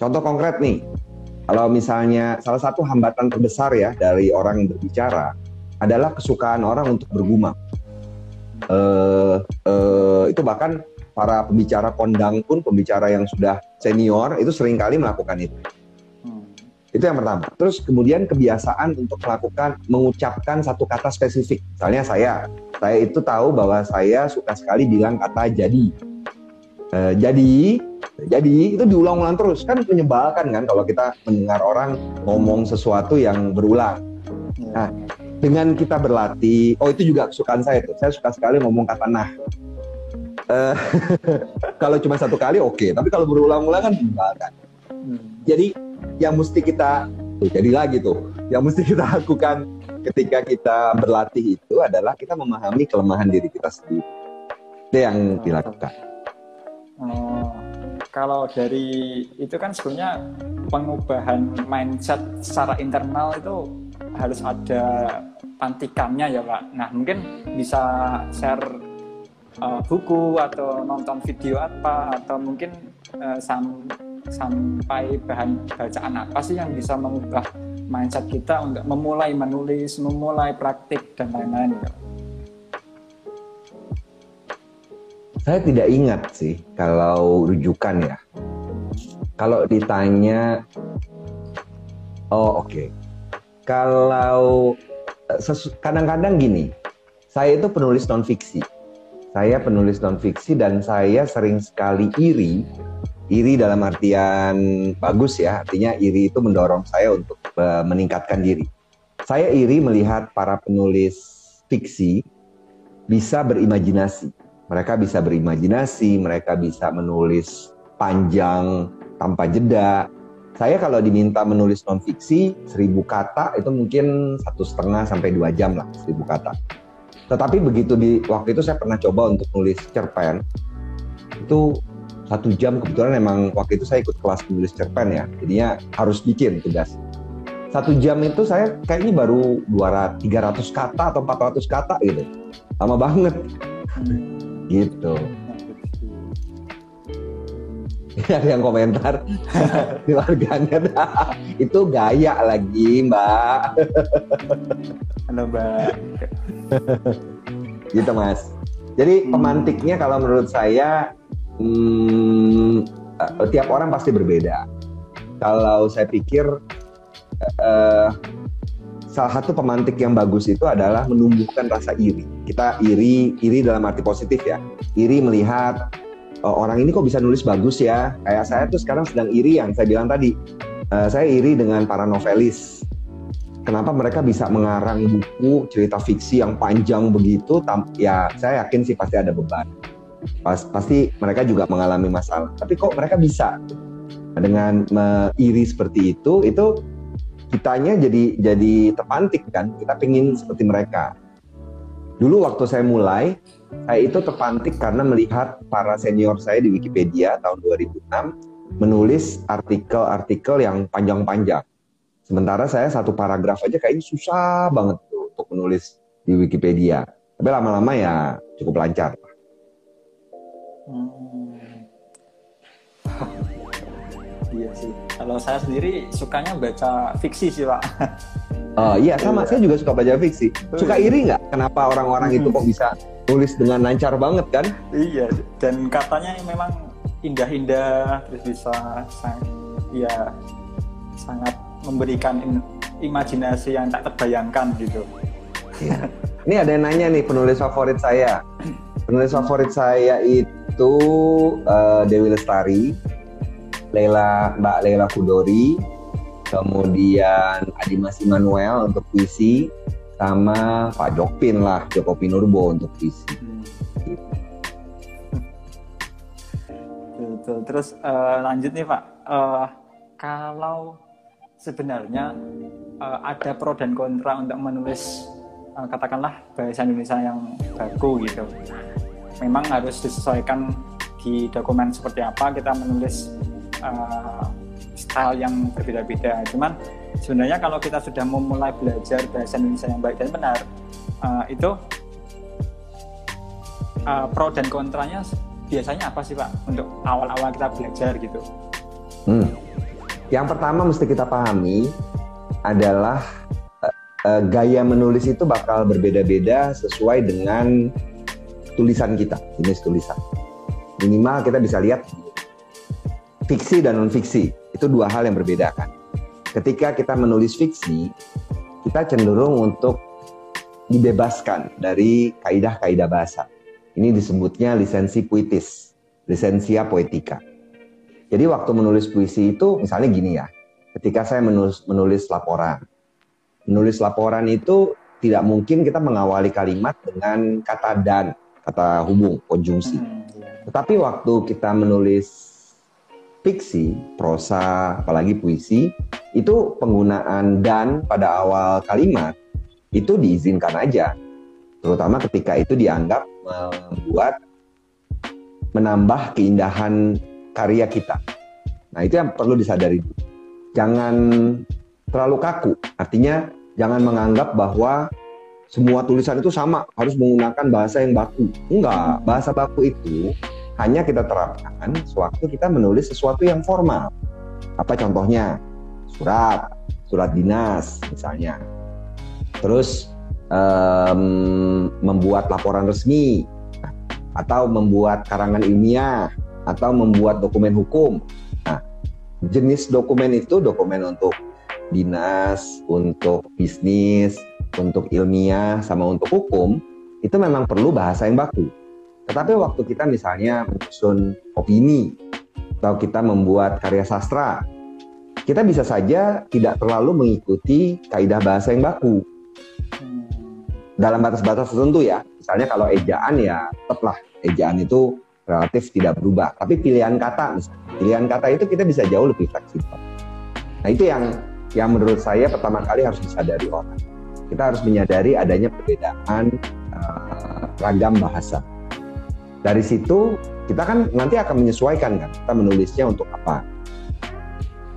S1: Contoh konkret nih, kalau misalnya salah satu hambatan terbesar ya dari orang yang berbicara adalah kesukaan orang untuk bergumam. Uh, uh, itu bahkan para pembicara kondang pun pembicara yang sudah senior itu sering kali melakukan itu. Hmm. Itu yang pertama. Terus kemudian kebiasaan untuk melakukan mengucapkan satu kata spesifik. Misalnya saya, saya itu tahu bahwa saya suka sekali bilang kata jadi. E, jadi, jadi itu diulang-ulang terus kan menyebalkan kan kalau kita mendengar orang ngomong sesuatu yang berulang. Nah, dengan kita berlatih, oh itu juga kesukaan saya tuh. Saya suka sekali ngomong kata nah. Uh, kalau cuma satu kali oke, okay. tapi kalau berulang-ulang kan menyebalkan. Hmm. Jadi yang mesti kita tuh jadi lagi tuh, yang mesti kita lakukan ketika kita berlatih itu adalah kita memahami kelemahan diri kita sendiri. Itu yang dilakukan.
S2: Oh, kalau dari itu kan sebenarnya pengubahan mindset secara internal itu harus ada pantikannya ya Pak. Nah mungkin bisa share uh, buku atau nonton video apa atau mungkin uh, sam sampai bahan bacaan apa sih yang bisa mengubah mindset kita untuk memulai menulis, memulai praktik dan lain-lain.
S1: Saya tidak ingat sih kalau rujukan ya. Kalau ditanya, oh oke. Okay. Kalau eh, kadang-kadang gini, saya itu penulis non fiksi saya penulis non-fiksi dan saya sering sekali iri. Iri dalam artian bagus ya, artinya iri itu mendorong saya untuk uh, meningkatkan diri. Saya iri melihat para penulis fiksi bisa berimajinasi. Mereka bisa berimajinasi, mereka bisa menulis panjang tanpa jeda. Saya kalau diminta menulis non-fiksi, seribu kata itu mungkin satu setengah sampai dua jam lah, seribu kata tetapi begitu di waktu itu saya pernah coba untuk nulis cerpen, itu satu jam kebetulan memang waktu itu saya ikut kelas menulis cerpen ya, jadinya harus bikin tugas. satu jam itu saya kayaknya baru 200 300 kata atau 400 kata gitu. Lama banget. Gitu ada yang komentar di warganet itu gaya lagi mbak
S2: halo mbak
S1: gitu mas jadi hmm. pemantiknya kalau menurut saya hmm, tiap orang pasti berbeda kalau saya pikir uh, salah satu pemantik yang bagus itu adalah menumbuhkan rasa iri. Kita iri, iri dalam arti positif ya. Iri melihat oh, orang ini kok bisa nulis bagus ya. Kayak saya tuh sekarang sedang iri yang saya bilang tadi. Uh, saya iri dengan para novelis. Kenapa mereka bisa mengarang buku cerita fiksi yang panjang begitu? Ya saya yakin sih pasti ada beban. Pas, pasti mereka juga mengalami masalah. Tapi kok mereka bisa? Dengan iri seperti itu, itu kitanya jadi jadi terpantik kan kita pingin seperti mereka dulu waktu saya mulai saya itu terpantik karena melihat para senior saya di Wikipedia tahun 2006 menulis artikel-artikel yang panjang-panjang. Sementara saya satu paragraf aja kayaknya susah banget untuk menulis di Wikipedia. Tapi lama-lama ya cukup lancar. Hmm.
S2: iya sih. Kalau saya sendiri sukanya baca fiksi sih pak
S1: Oh iya sama, saya juga suka baca fiksi. Suka iri nggak? Kenapa orang-orang itu kok bisa tulis dengan lancar banget kan?
S2: Iya, dan katanya memang indah-indah, terus bisa sang, ya sangat memberikan imajinasi yang tak terbayangkan gitu.
S1: Iya. Ini ada yang nanya nih penulis favorit saya. Penulis favorit saya itu uh, Dewi Lestari Leila Mbak Leila Kudori, kemudian Adimas Immanuel untuk puisi, sama Pak Jokpin lah, Joko Pinurbo untuk puisi.
S2: Betul. Terus uh, lanjut nih Pak, uh, kalau sebenarnya uh, ada pro dan kontra untuk menulis uh, katakanlah bahasa Indonesia yang baku gitu. Memang harus disesuaikan di dokumen seperti apa kita menulis uh, style yang berbeda-beda. Cuman sebenarnya kalau kita sudah memulai belajar bahasa Indonesia yang baik dan benar, uh, itu uh, pro dan kontranya biasanya apa sih Pak untuk awal-awal kita belajar gitu?
S1: Hmm. Yang pertama mesti kita pahami adalah uh, gaya menulis itu bakal berbeda-beda sesuai dengan tulisan kita, jenis tulisan. Minimal kita bisa lihat fiksi dan non fiksi itu dua hal yang berbeda kan. Ketika kita menulis fiksi, kita cenderung untuk dibebaskan dari kaidah-kaidah bahasa. Ini disebutnya lisensi puitis, lisensia poetika. Jadi waktu menulis puisi itu misalnya gini ya, ketika saya menulis, menulis laporan. Menulis laporan itu tidak mungkin kita mengawali kalimat dengan kata dan, kata hubung, konjungsi. Hmm, iya. Tetapi waktu kita menulis fiksi, prosa, apalagi puisi, itu penggunaan dan pada awal kalimat itu diizinkan aja. Terutama ketika itu dianggap membuat menambah keindahan karya kita. Nah, itu yang perlu disadari. Jangan terlalu kaku. Artinya jangan menganggap bahwa semua tulisan itu sama, harus menggunakan bahasa yang baku. Enggak, bahasa baku itu hanya kita terapkan sewaktu kita menulis sesuatu yang formal. Apa contohnya? Surat, surat dinas misalnya. Terus um, membuat laporan resmi atau membuat karangan ilmiah atau membuat dokumen hukum. Nah, jenis dokumen itu dokumen untuk dinas, untuk bisnis, untuk ilmiah, sama untuk hukum, itu memang perlu bahasa yang baku. Tetapi waktu kita misalnya menyusun opini atau kita membuat karya sastra, kita bisa saja tidak terlalu mengikuti kaidah bahasa yang baku. Dalam batas-batas tertentu ya. Misalnya kalau ejaan ya tetaplah ejaan itu relatif tidak berubah. Tapi pilihan kata misalnya, pilihan kata itu kita bisa jauh lebih fleksibel. Nah itu yang yang menurut saya pertama kali harus disadari orang. Kita harus menyadari adanya perbedaan uh, ragam bahasa dari situ kita kan nanti akan menyesuaikan kan kita menulisnya untuk apa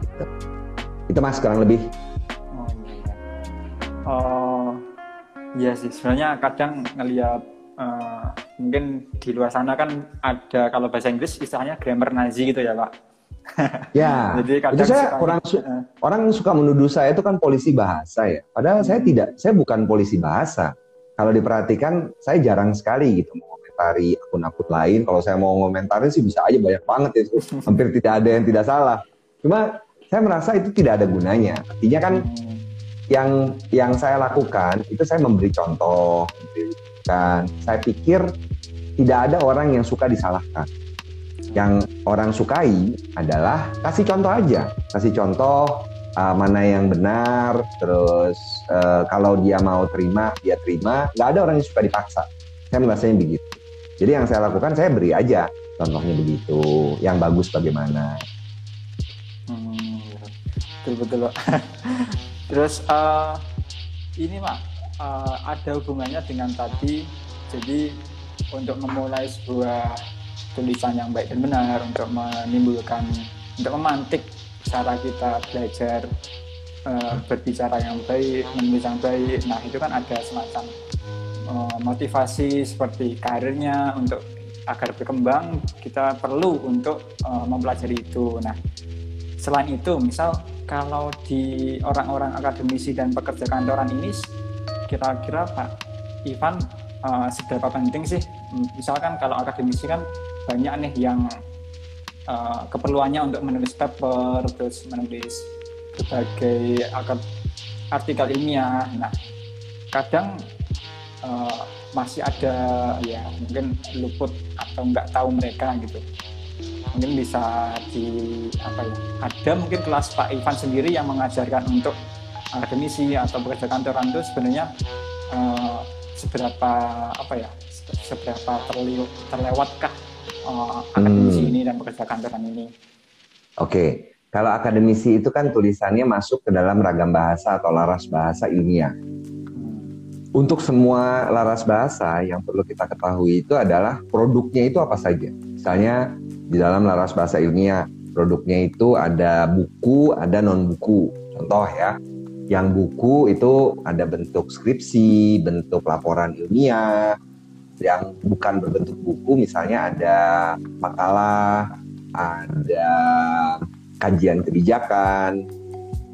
S1: gitu. itu mas kurang lebih
S2: oh Oh, iya sih. Sebenarnya kadang ngelihat uh, mungkin di luar sana kan ada kalau bahasa Inggris istilahnya grammar Nazi gitu ya Pak.
S1: ya, Jadi kadang itu saya orang su uh, orang suka menuduh saya itu kan polisi bahasa ya. Padahal hmm. saya tidak, saya bukan polisi bahasa. Kalau diperhatikan, saya jarang sekali gitu mengomentari akun-akun lain. Kalau saya mau ngomentarin sih bisa aja banyak banget ya. Hampir tidak ada yang tidak salah. Cuma saya merasa itu tidak ada gunanya. Artinya kan yang yang saya lakukan itu saya memberi contoh, memberikan. Saya pikir tidak ada orang yang suka disalahkan. Yang orang sukai adalah kasih contoh aja, kasih contoh uh, mana yang benar, terus uh, kalau dia mau terima dia terima. Nggak ada orang yang suka dipaksa. Saya merasanya begitu. Jadi yang saya lakukan saya beri aja contohnya begitu. Yang bagus bagaimana.
S2: Hmm, betul betul. Terus uh, ini mak uh, ada hubungannya dengan tadi. Jadi untuk memulai sebuah tulisan yang baik dan benar untuk menimbulkan untuk memantik cara kita belajar uh, berbicara yang baik, menulis yang baik. Nah itu kan ada semacam uh, motivasi seperti karirnya untuk agar berkembang kita perlu untuk uh, mempelajari itu. Nah selain itu misal kalau di orang-orang akademisi dan pekerja kantoran ini kira-kira Pak Ivan uh, seberapa penting sih misalkan kalau akademisi kan banyak nih yang uh, keperluannya untuk menulis paper terus menulis berbagai artikel ilmiah nah kadang uh, masih ada ya mungkin luput atau nggak tahu mereka gitu mungkin bisa di apa ya ada mungkin kelas Pak Ivan sendiri yang mengajarkan untuk akademisi atau pekerja kantoran itu sebenarnya uh, seberapa apa ya seberapa terlew, terlewatkah uh, akademisi hmm. ini dan pekerja kantoran ini?
S1: Oke, okay. kalau akademisi itu kan tulisannya masuk ke dalam ragam bahasa atau laras bahasa ilmiah. Untuk semua laras bahasa yang perlu kita ketahui itu adalah produknya itu apa saja. Misalnya di dalam laras bahasa ilmiah. Produknya itu ada buku, ada non buku. Contoh ya, yang buku itu ada bentuk skripsi, bentuk laporan ilmiah. Yang bukan berbentuk buku, misalnya ada makalah, ada kajian kebijakan.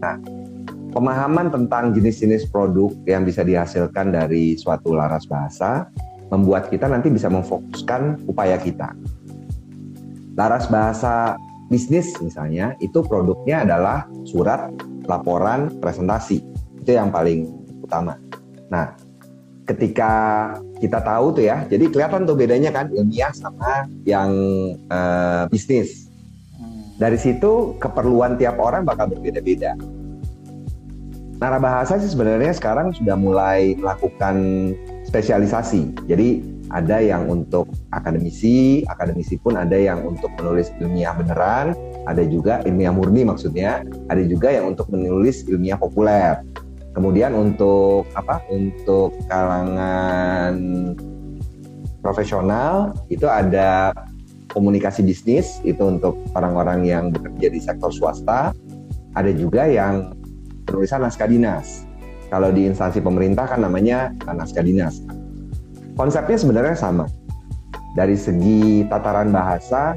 S1: Nah, pemahaman tentang jenis-jenis produk yang bisa dihasilkan dari suatu laras bahasa membuat kita nanti bisa memfokuskan upaya kita. Laras bahasa bisnis misalnya itu produknya adalah surat laporan presentasi. Itu yang paling utama. Nah ketika kita tahu tuh ya jadi kelihatan tuh bedanya kan ilmiah sama yang uh, bisnis. Dari situ keperluan tiap orang bakal berbeda-beda bahasa sih sebenarnya sekarang sudah mulai melakukan spesialisasi jadi ada yang untuk akademisi, akademisi pun ada yang untuk menulis ilmiah beneran, ada juga ilmiah murni maksudnya, ada juga yang untuk menulis ilmiah populer. Kemudian untuk apa? Untuk kalangan profesional itu ada komunikasi bisnis itu untuk orang-orang yang bekerja di sektor swasta. Ada juga yang penulisan naskah dinas. Kalau di instansi pemerintah kan namanya naskah dinas konsepnya sebenarnya sama. Dari segi tataran bahasa,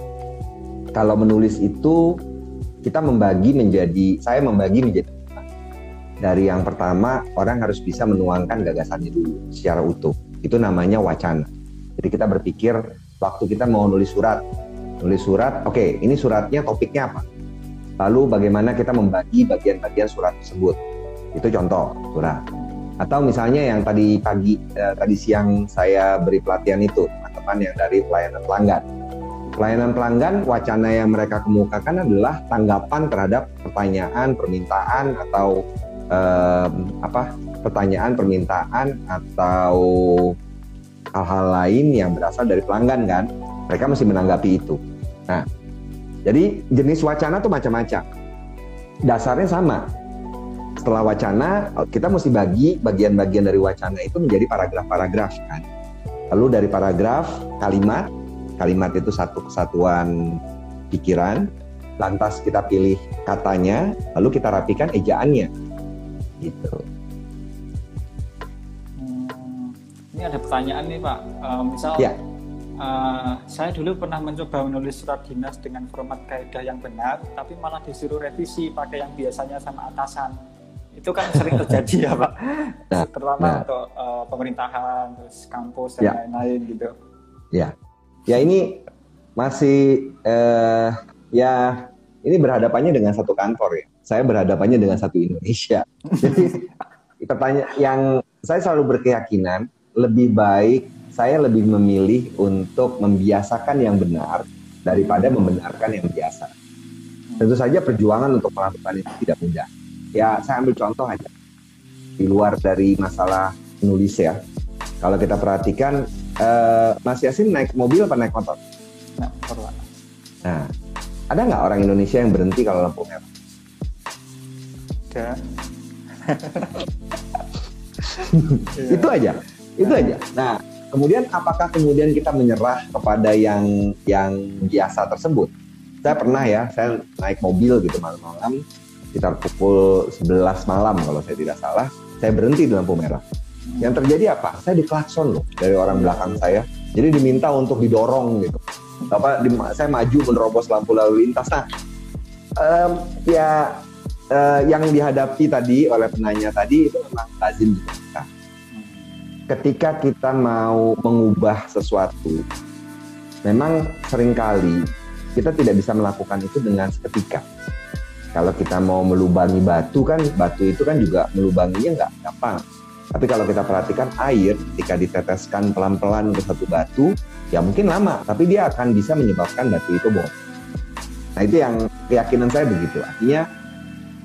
S1: kalau menulis itu kita membagi menjadi, saya membagi menjadi dari yang pertama orang harus bisa menuangkan gagasannya dulu secara utuh. Itu namanya wacana. Jadi kita berpikir waktu kita mau nulis surat, nulis surat, oke okay, ini suratnya topiknya apa? Lalu bagaimana kita membagi bagian-bagian surat tersebut? Itu contoh surat. Atau misalnya yang tadi pagi eh, tadi siang saya beri pelatihan itu teman-teman yang dari pelayanan pelanggan. Pelayanan pelanggan wacana yang mereka kemukakan adalah tanggapan terhadap pertanyaan permintaan atau eh, apa pertanyaan permintaan atau hal-hal lain yang berasal dari pelanggan kan? Mereka mesti menanggapi itu. Nah jadi jenis wacana tuh macam-macam dasarnya sama setelah wacana kita mesti bagi bagian-bagian dari wacana itu menjadi paragraf-paragraf kan. Lalu dari paragraf kalimat, kalimat itu satu kesatuan pikiran, lantas kita pilih katanya, lalu kita rapikan ejaannya. Gitu.
S2: ini ada pertanyaan nih Pak. Uh, misal ya. Uh, saya dulu pernah mencoba menulis surat dinas dengan format kaidah yang benar, tapi malah disuruh revisi pakai yang biasanya sama atasan. Itu kan sering terjadi ya Pak, nah, terutama nah. untuk uh, pemerintahan, terus kampus dan ya. lain-lain ya. gitu.
S1: Ya, ya ini masih uh, ya ini berhadapannya dengan satu kantor ya. Saya berhadapannya dengan satu Indonesia. Jadi pertanyaan yang saya selalu berkeyakinan lebih baik saya lebih memilih untuk membiasakan yang benar daripada membenarkan yang biasa. Tentu saja perjuangan untuk melakukan itu tidak mudah. Ya, saya ambil contoh aja. Di luar dari masalah nulis ya. Kalau kita perhatikan, uh, Mas Yasin naik mobil apa naik motor? Nah, Nah, ada nggak orang Indonesia yang berhenti kalau lampu merah?
S2: Ada.
S1: itu aja itu aja nah kemudian apakah kemudian kita menyerah kepada yang yang biasa tersebut? Saya pernah ya saya naik mobil gitu malam-malam sekitar pukul 11 malam kalau saya tidak salah saya berhenti di lampu merah. Yang terjadi apa? Saya diklakson loh dari orang belakang saya. Jadi diminta untuk didorong gitu. Apa di, saya maju menerobos lampu lalu lintas. Nah um, ya uh, yang dihadapi tadi oleh penanya tadi itu memang lazim kita ketika kita mau mengubah sesuatu, memang sering kali kita tidak bisa melakukan itu dengan seketika. Kalau kita mau melubangi batu kan, batu itu kan juga melubanginya nggak gampang. Tapi kalau kita perhatikan air, ketika diteteskan pelan-pelan ke satu batu, ya mungkin lama, tapi dia akan bisa menyebabkan batu itu bocor. Nah itu yang keyakinan saya begitu. Artinya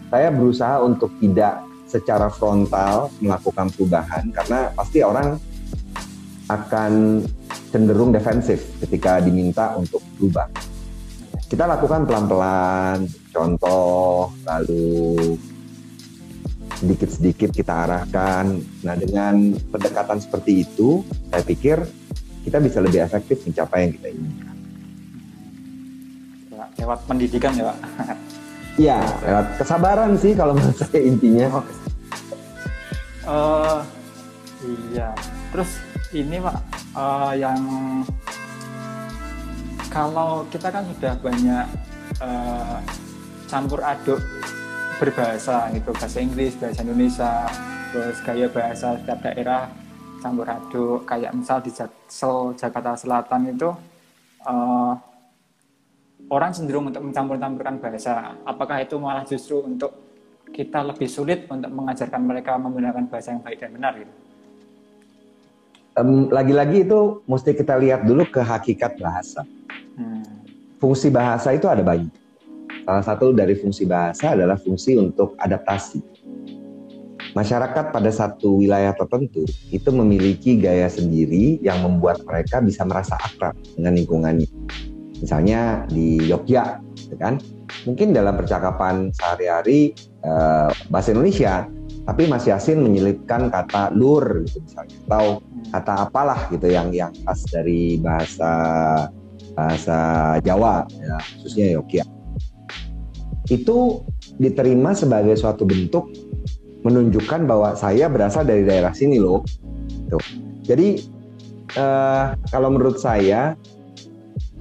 S1: saya berusaha untuk tidak secara frontal melakukan perubahan karena pasti orang akan cenderung defensif ketika diminta untuk berubah. Kita lakukan pelan-pelan, contoh, lalu sedikit-sedikit kita arahkan. Nah, dengan pendekatan seperti itu, saya pikir kita bisa lebih efektif mencapai yang kita inginkan.
S2: Lewat pendidikan ya, Pak?
S1: Iya, lewat kesabaran sih kalau menurut saya intinya. Oh,
S2: Uh, iya. Terus ini pak uh, yang kalau kita kan sudah banyak uh, campur aduk berbahasa gitu bahasa Inggris bahasa Indonesia terus gaya bahasa setiap daerah campur aduk kayak misal di Jaksel Jakarta Selatan itu uh, orang cenderung untuk mencampur-campurkan bahasa apakah itu malah justru untuk kita lebih sulit untuk mengajarkan mereka menggunakan bahasa yang baik dan benar gitu.
S1: Um, lagi-lagi itu mesti kita lihat dulu ke hakikat bahasa. Hmm. Fungsi bahasa itu ada banyak. Salah satu dari fungsi bahasa adalah fungsi untuk adaptasi. Masyarakat pada satu wilayah tertentu itu memiliki gaya sendiri yang membuat mereka bisa merasa akrab dengan lingkungannya. Misalnya di Yogyakarta, kan? Mungkin dalam percakapan sehari-hari uh, bahasa Indonesia, tapi Mas Yasin menyelipkan kata lur gitu misalnya atau kata apalah gitu yang yang khas dari bahasa bahasa Jawa ya, khususnya Yogyakarta. Itu diterima sebagai suatu bentuk menunjukkan bahwa saya berasal dari daerah sini loh. Tuh. Jadi uh, kalau menurut saya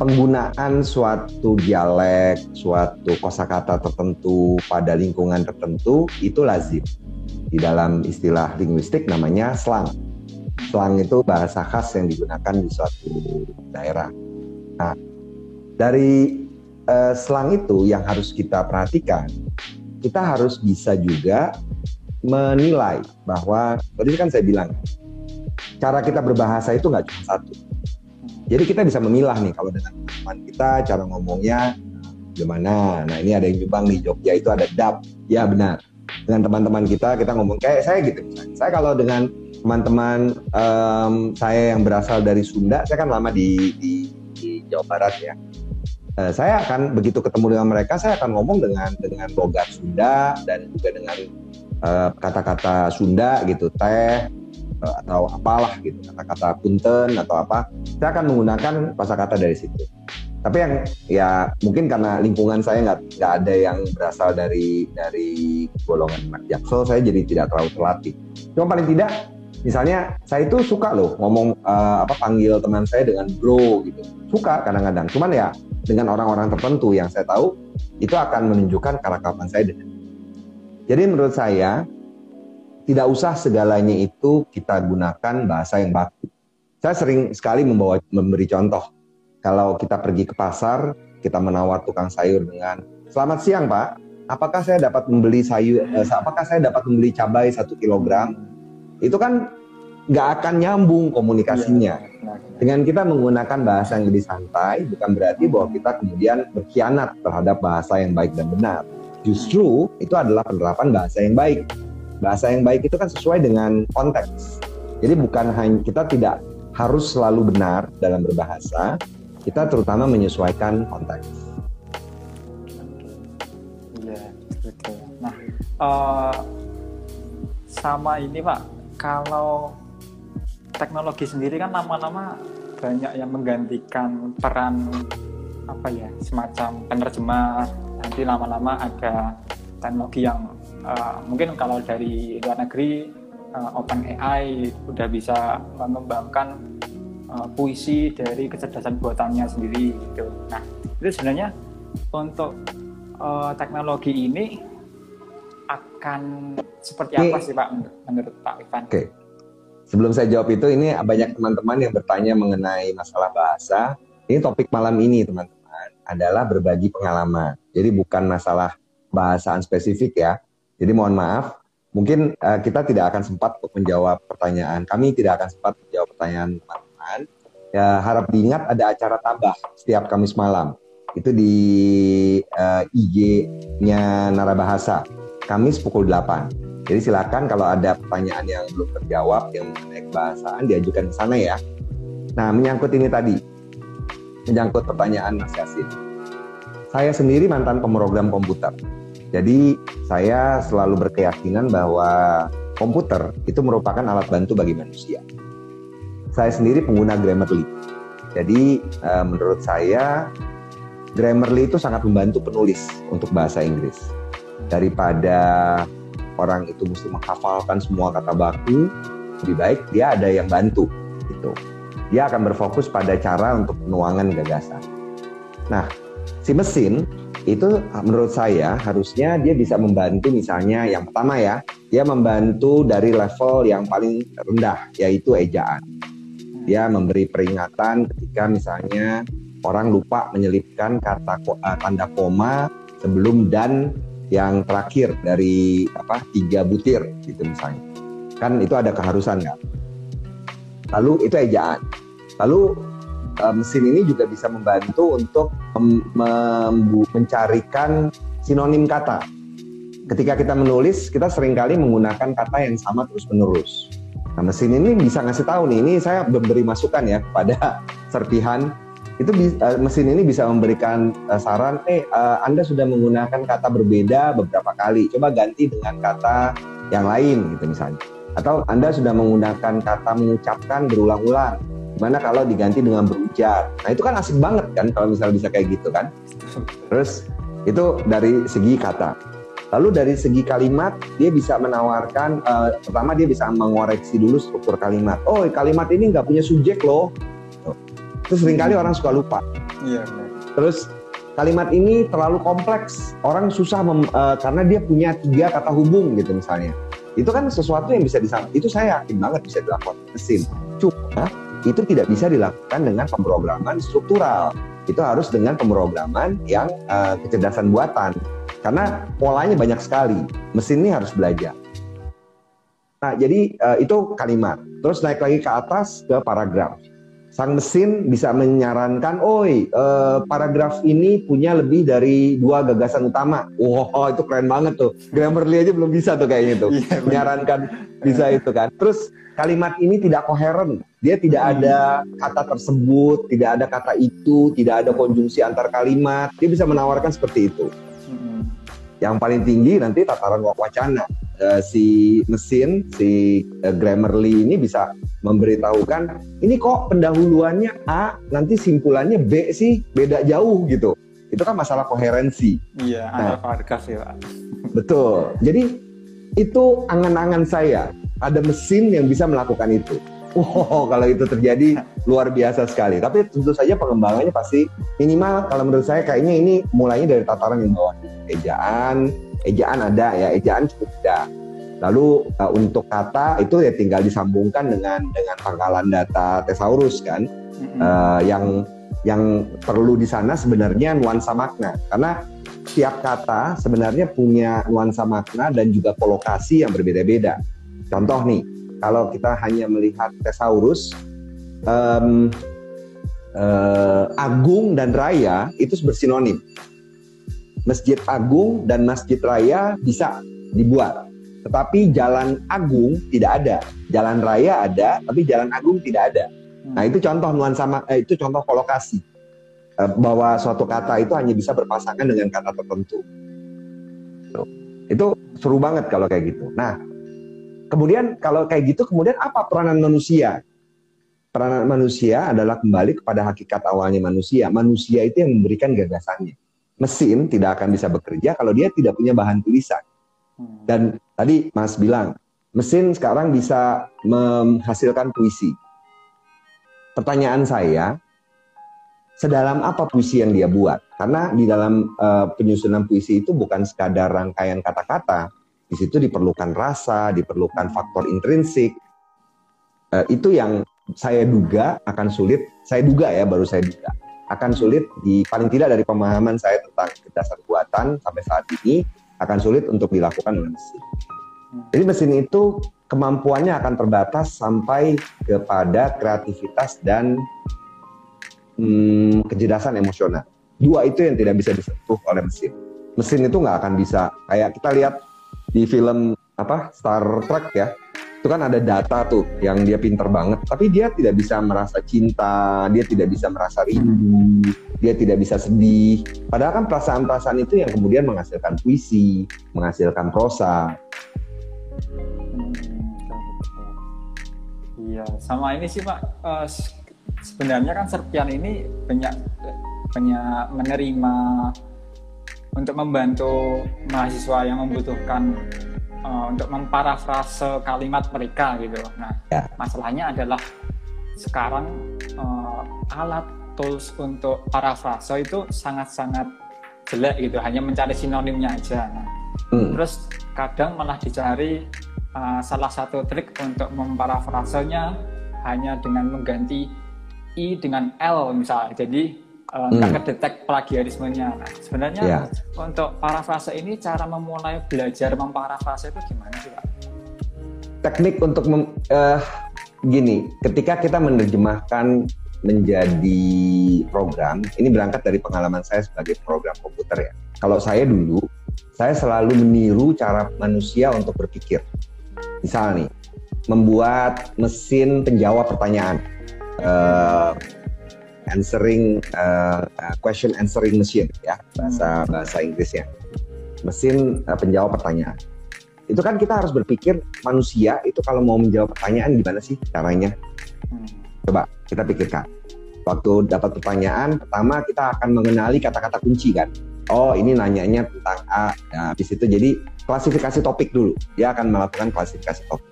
S1: penggunaan suatu dialek, suatu kosakata tertentu pada lingkungan tertentu itu lazim. Di dalam istilah linguistik namanya slang. Slang itu bahasa khas yang digunakan di suatu daerah. Nah, dari uh, slang itu yang harus kita perhatikan, kita harus bisa juga menilai bahwa tadi kan saya bilang cara kita berbahasa itu nggak cuma satu jadi kita bisa memilah nih kalau dengan teman kita cara ngomongnya gimana. Nah ini ada yang Jepang di Jogja itu ada dap. Ya benar. Dengan teman-teman kita kita ngomong kayak saya gitu. Saya kalau dengan teman-teman um, saya yang berasal dari Sunda, saya kan lama di, di, di Jawa Barat ya. Uh, saya akan begitu ketemu dengan mereka, saya akan ngomong dengan dengan logat Sunda dan juga dengan eh, kata-kata uh, Sunda gitu, teh, Eh, atau apalah gitu kata-kata punten atau apa saya akan menggunakan kata dari situ tapi yang ya mungkin karena lingkungan saya nggak nggak ada yang berasal dari dari golongan anak jaksel saya jadi tidak terlalu terlatih cuma paling tidak Misalnya saya itu suka loh ngomong uh, apa panggil teman saya dengan bro gitu. Suka kadang-kadang. Cuman ya dengan orang-orang tertentu yang saya tahu itu akan menunjukkan karakter saya dengan. Jadi menurut saya tidak usah segalanya itu kita gunakan bahasa yang baku. Saya sering sekali membawa memberi contoh. Kalau kita pergi ke pasar, kita menawar tukang sayur dengan "Selamat siang, Pak. Apakah saya dapat membeli sayur? Eh, apakah saya dapat membeli cabai satu kilogram?" itu kan nggak akan nyambung komunikasinya. Dengan kita menggunakan bahasa yang lebih santai, bukan berarti bahwa kita kemudian berkhianat terhadap bahasa yang baik dan benar. Justru itu adalah penerapan bahasa yang baik. Bahasa yang baik itu kan sesuai dengan konteks. Jadi bukan hanya kita tidak harus selalu benar dalam berbahasa, kita terutama menyesuaikan konteks.
S2: Iya, betul. Nah, uh, sama ini Pak, kalau teknologi sendiri kan lama-lama banyak yang menggantikan peran apa ya semacam penerjemah nanti lama-lama ada teknologi yang uh, mungkin kalau dari luar negeri uh, Open AI udah bisa mengembangkan uh, puisi dari kecerdasan buatannya sendiri gitu. Nah itu sebenarnya untuk uh, teknologi ini akan seperti apa sih Pak menurut Pak Ivan?
S1: Oke. Okay. Sebelum saya jawab itu, ini banyak teman-teman yang bertanya mengenai masalah bahasa. Ini topik malam ini teman-teman adalah berbagi pengalaman. Jadi bukan masalah bahasaan spesifik ya. Jadi mohon maaf, mungkin uh, kita tidak akan sempat untuk menjawab pertanyaan. Kami tidak akan sempat menjawab pertanyaan teman-teman. Ya harap diingat ada acara tambah setiap Kamis malam. Itu di uh, eh, IG-nya Narabahasa Kamis pukul 8. Jadi silakan kalau ada pertanyaan yang belum terjawab yang mengenai kebahasaan diajukan ke sana ya. Nah, menyangkut ini tadi, menyangkut pertanyaan Mas Yasin. Saya sendiri mantan pemrogram komputer. Jadi saya selalu berkeyakinan bahwa komputer itu merupakan alat bantu bagi manusia. Saya sendiri pengguna Grammarly. Jadi eh, menurut saya Grammarly itu sangat membantu penulis untuk bahasa Inggris daripada orang itu mesti menghafalkan semua kata baku lebih baik dia ada yang bantu gitu dia akan berfokus pada cara untuk penuangan gagasan nah si mesin itu menurut saya harusnya dia bisa membantu misalnya yang pertama ya dia membantu dari level yang paling rendah yaitu ejaan. Dia memberi peringatan ketika misalnya orang lupa menyelipkan kata uh, tanda koma sebelum dan yang terakhir dari apa tiga butir gitu misalnya. Kan itu ada keharusan nggak? Lalu itu ejaan. Lalu uh, mesin ini juga bisa membantu untuk mencarikan sinonim kata. Ketika kita menulis kita sering kali menggunakan kata yang sama terus menerus nah mesin ini bisa ngasih tahu nih ini saya memberi masukan ya kepada serpihan. Itu uh, mesin ini bisa memberikan uh, saran, eh Anda sudah menggunakan kata berbeda beberapa kali, coba ganti dengan kata yang lain gitu misalnya. Atau Anda sudah menggunakan kata mengucapkan berulang-ulang, gimana kalau diganti dengan berujar? Nah itu kan asik banget kan kalau misalnya bisa kayak gitu kan. Terus itu dari segi kata. Lalu dari segi kalimat dia bisa menawarkan uh, pertama dia bisa mengoreksi dulu struktur kalimat. Oh kalimat ini nggak punya subjek loh itu sering kali orang suka lupa. Iya. Terus kalimat ini terlalu kompleks, orang susah mem, uh, karena dia punya tiga kata hubung gitu misalnya. Itu kan sesuatu yang bisa disampaikan. Itu saya yakin banget bisa dilakukan mesin. Cuma itu tidak bisa dilakukan dengan pemrograman struktural. Itu harus dengan pemrograman yang uh, kecerdasan buatan. Karena polanya banyak sekali. Mesin ini harus belajar. Nah, jadi uh, itu kalimat. Terus naik lagi ke atas ke paragraf sang mesin bisa menyarankan, oi, eh, paragraf ini punya lebih dari dua gagasan utama. Wow, itu keren banget tuh. Grammarly aja belum bisa tuh kayaknya tuh. Yeah, menyarankan bisa itu kan. Terus kalimat ini tidak koheren. Dia tidak hmm. ada kata tersebut, tidak ada kata itu, tidak ada konjungsi antar kalimat. Dia bisa menawarkan seperti itu. Hmm. Yang paling tinggi nanti tataran wacana uh, si mesin si uh, Grammarly ini bisa memberitahukan ini kok pendahuluannya A nanti simpulannya B sih beda jauh gitu itu kan masalah koherensi
S2: iya nah, paragraf ya
S1: betul jadi itu angan-angan saya ada mesin yang bisa melakukan itu. Wow, kalau itu terjadi luar biasa sekali. Tapi tentu saja pengembangannya pasti minimal kalau menurut saya kayaknya ini mulainya dari tataran yang bawah. Ejaan, ejaan ada ya, ejaan cukup ada. Lalu uh, untuk kata itu ya tinggal disambungkan dengan dengan pangkalan data thesaurus kan, mm-hmm. uh, yang yang perlu di sana sebenarnya nuansa makna karena setiap kata sebenarnya punya nuansa makna dan juga kolokasi yang berbeda-beda. Contoh nih, kalau kita hanya melihat thesaurus, um, uh, agung dan raya itu bersinonim. Masjid agung dan masjid raya bisa dibuat, tetapi jalan agung tidak ada. Jalan raya ada, tapi jalan agung tidak ada. Nah itu contoh nuansa, eh, itu contoh kolokasi. Eh, bahwa suatu kata itu hanya bisa berpasangan dengan kata tertentu. Itu seru banget kalau kayak gitu. Nah, kemudian kalau kayak gitu, kemudian apa peranan manusia? Peranan manusia adalah kembali kepada hakikat awalnya manusia. Manusia itu yang memberikan gagasannya. Mesin tidak akan bisa bekerja kalau dia tidak punya bahan tulisan. Hmm. Dan tadi Mas bilang, mesin sekarang bisa menghasilkan puisi. Pertanyaan saya, sedalam apa puisi yang dia buat. Karena di dalam uh, penyusunan puisi itu bukan sekadar rangkaian kata-kata, di situ diperlukan rasa, diperlukan faktor intrinsik. Uh, itu yang saya duga akan sulit, saya duga ya baru saya duga, akan sulit di paling tidak dari pemahaman saya tentang dasar buatan sampai saat ini akan sulit untuk dilakukan oleh mesin. Jadi mesin itu kemampuannya akan terbatas sampai kepada kreativitas dan hmm, kecerdasan emosional. Dua itu yang tidak bisa disentuh oleh mesin. Mesin itu nggak akan bisa kayak kita lihat di film apa Star Trek ya. Itu kan ada data tuh yang dia pinter banget. Tapi dia tidak bisa merasa cinta dia tidak bisa merasa rindu dia tidak bisa sedih. Padahal kan perasaan-perasaan itu yang kemudian menghasilkan puisi menghasilkan prosa.
S2: Iya sama ini sih pak. Uh, sebenarnya kan Serpian ini banyak banyak menerima untuk membantu mahasiswa yang membutuhkan uh, untuk memparafrase kalimat mereka gitu. Nah, ya. masalahnya adalah sekarang uh, alat tools untuk parafrase itu sangat-sangat jelek gitu, hanya mencari sinonimnya aja. Nah, hmm. Terus kadang malah dicari uh, salah satu trik untuk memparafrasenya hanya dengan mengganti I dengan L misalnya. Jadi uh, hmm. kedetek plagiarismenya. Nah, sebenarnya yeah. untuk parafrase ini cara memulai belajar memparafrase itu gimana sih Pak?
S1: Teknik untuk mem, uh, gini, ketika kita menerjemahkan menjadi program, ini berangkat dari pengalaman saya sebagai program komputer ya. Kalau saya dulu, saya selalu meniru cara manusia untuk berpikir. Misal nih, membuat mesin penjawab pertanyaan uh, answering uh, question answering machine ya bahasa bahasa Inggrisnya. Mesin uh, penjawab pertanyaan. Itu kan kita harus berpikir manusia itu kalau mau menjawab pertanyaan gimana sih caranya? Coba kita pikirkan. Waktu dapat pertanyaan pertama kita akan mengenali kata-kata kunci kan? Oh ini nanyanya tentang A. Nah, habis itu jadi klasifikasi topik dulu. Dia akan melakukan klasifikasi topik.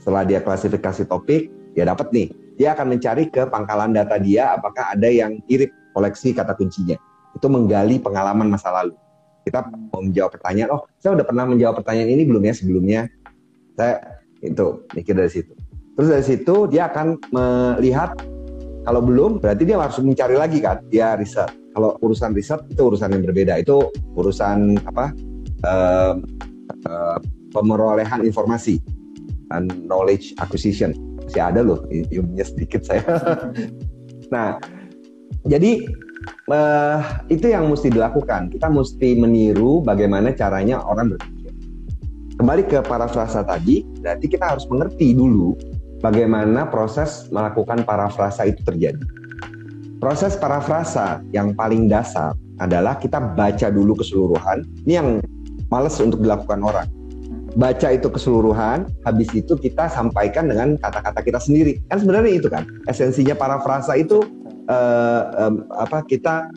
S1: Setelah dia klasifikasi topik dia dapat nih dia akan mencari ke pangkalan data dia apakah ada yang mirip koleksi kata kuncinya. Itu menggali pengalaman masa lalu. Kita mau menjawab pertanyaan, oh saya udah pernah menjawab pertanyaan ini belum ya sebelumnya? Saya itu mikir dari situ. Terus dari situ dia akan melihat kalau belum berarti dia harus mencari lagi kan, dia riset. Kalau urusan riset itu urusan yang berbeda. Itu urusan apa? Uh, uh, pemerolehan informasi and knowledge acquisition masih ada loh ilmunya sedikit saya. nah, jadi uh, itu yang mesti dilakukan. Kita mesti meniru bagaimana caranya orang berpikir. Kembali ke parafrasa tadi, berarti kita harus mengerti dulu bagaimana proses melakukan parafrasa itu terjadi. Proses parafrasa yang paling dasar adalah kita baca dulu keseluruhan. Ini yang males untuk dilakukan orang baca itu keseluruhan, habis itu kita sampaikan dengan kata-kata kita sendiri. Kan sebenarnya itu kan esensinya parafrasa itu uh, um, apa kita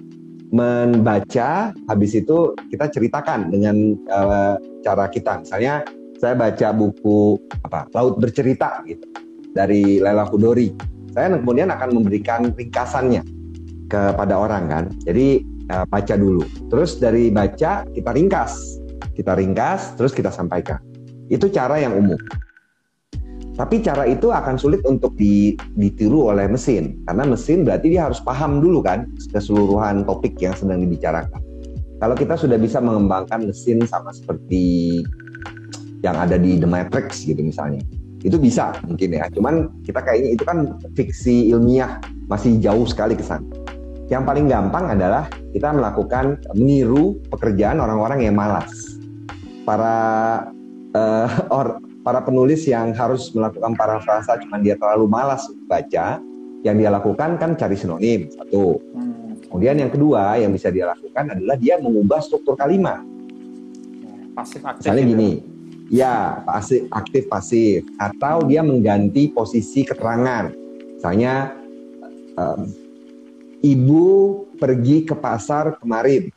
S1: membaca, habis itu kita ceritakan dengan uh, cara kita. Misalnya saya baca buku apa Laut Bercerita gitu dari Laila Kudori. Saya kemudian akan memberikan ringkasannya kepada orang kan. Jadi uh, baca dulu. Terus dari baca kita ringkas, kita ringkas, terus kita sampaikan. Itu cara yang umum. Tapi cara itu akan sulit untuk ditiru oleh mesin karena mesin berarti dia harus paham dulu kan keseluruhan topik yang sedang dibicarakan. Kalau kita sudah bisa mengembangkan mesin sama seperti yang ada di The Matrix gitu misalnya, itu bisa mungkin ya. Cuman kita kayaknya itu kan fiksi ilmiah masih jauh sekali ke sana. Yang paling gampang adalah kita melakukan meniru pekerjaan orang-orang yang malas. Para uh, or, para penulis yang harus melakukan parafrasa cuma dia terlalu malas baca, yang dia lakukan kan cari sinonim satu. Kemudian yang kedua yang bisa dia lakukan adalah dia mengubah struktur kalimat.
S2: Pasif aktif.
S1: Misalnya gitu. gini, ya pasif aktif pasif atau dia mengganti posisi keterangan. Misalnya um, ibu pergi ke pasar kemarin.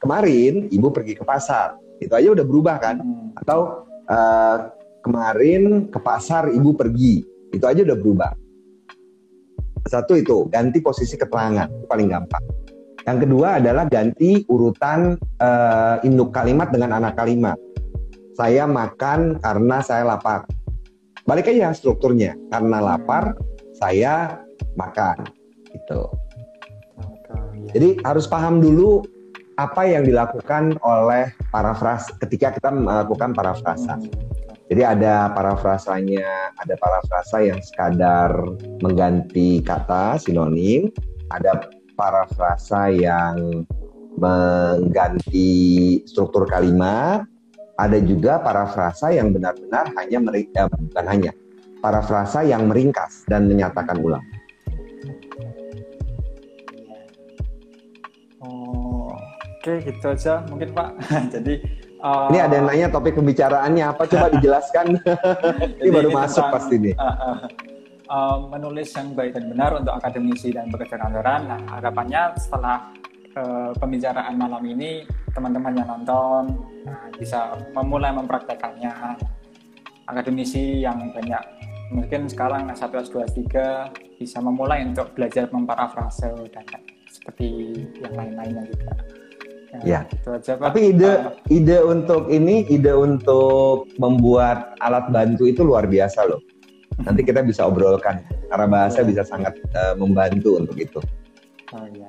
S1: Kemarin ibu pergi ke pasar. Itu aja udah berubah kan? Hmm. Atau uh, kemarin ke pasar ibu pergi. Itu aja udah berubah. Satu itu ganti posisi keterangan. Paling gampang. Yang kedua adalah ganti urutan uh, induk kalimat dengan anak kalimat. Saya makan karena saya lapar. Balik aja strukturnya. Karena lapar saya makan. Gitu jadi harus paham dulu apa yang dilakukan oleh parafras ketika kita melakukan parafrasa. Jadi ada parafrasanya, ada parafrasa yang sekadar mengganti kata sinonim, ada parafrasa yang mengganti struktur kalimat, ada juga parafrasa yang benar-benar hanya meringkas, eh, bukan hanya parafrasa yang meringkas dan menyatakan ulang.
S2: Oke gitu aja mungkin Pak. Jadi
S1: Uh, ini ada yang nanya topik pembicaraannya apa? Coba dijelaskan. ini baru ini masuk tentang, pasti nih. Uh, uh,
S2: uh, menulis yang baik dan benar untuk akademisi dan pekerja kantoran. Nah, harapannya setelah uh, pembicaraan malam ini, teman-teman yang nonton uh, bisa memulai mempraktekannya. Akademisi yang banyak mungkin sekarang S1, S2, S3 bisa memulai untuk belajar memparafrase dan seperti yang lain-lainnya juga.
S1: Ya. Gitu aja, Pak. Tapi ide uh, ide untuk ini, ide untuk membuat alat bantu itu luar biasa loh. Nanti kita bisa obrolkan. Karena bahasa bisa sangat uh, membantu untuk itu.
S2: Oh iya.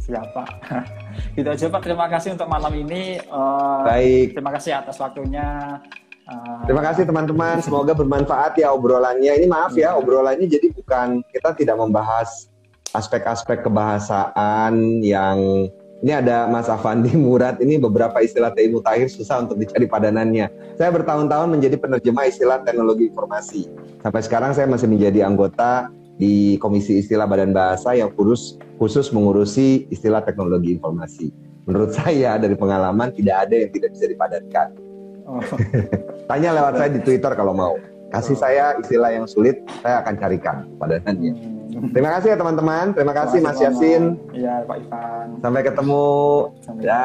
S2: Siap Pak. gitu aja Pak. Terima kasih untuk malam ini.
S1: Uh, Baik.
S2: Terima kasih atas waktunya.
S1: Uh, terima kasih teman-teman. Semoga bermanfaat ya obrolannya. Ini maaf ya obrolannya jadi bukan kita tidak membahas aspek-aspek kebahasaan yang ini ada Mas Afandi Murad, ini beberapa istilah TI Mutakhir susah untuk dicari padanannya. Saya bertahun-tahun menjadi penerjemah istilah teknologi informasi. Sampai sekarang saya masih menjadi anggota di Komisi Istilah Badan Bahasa yang khusus, khusus mengurusi istilah teknologi informasi. Menurut saya dari pengalaman tidak ada yang tidak bisa dipadankan. Oh. Tanya lewat saya di Twitter kalau mau. Kasih saya istilah yang sulit, saya akan carikan padanannya. Terima kasih ya teman-teman. Terima kasih Mas Yasin.
S2: Iya Pak Ivan.
S1: Sampai ketemu. Sampai ya.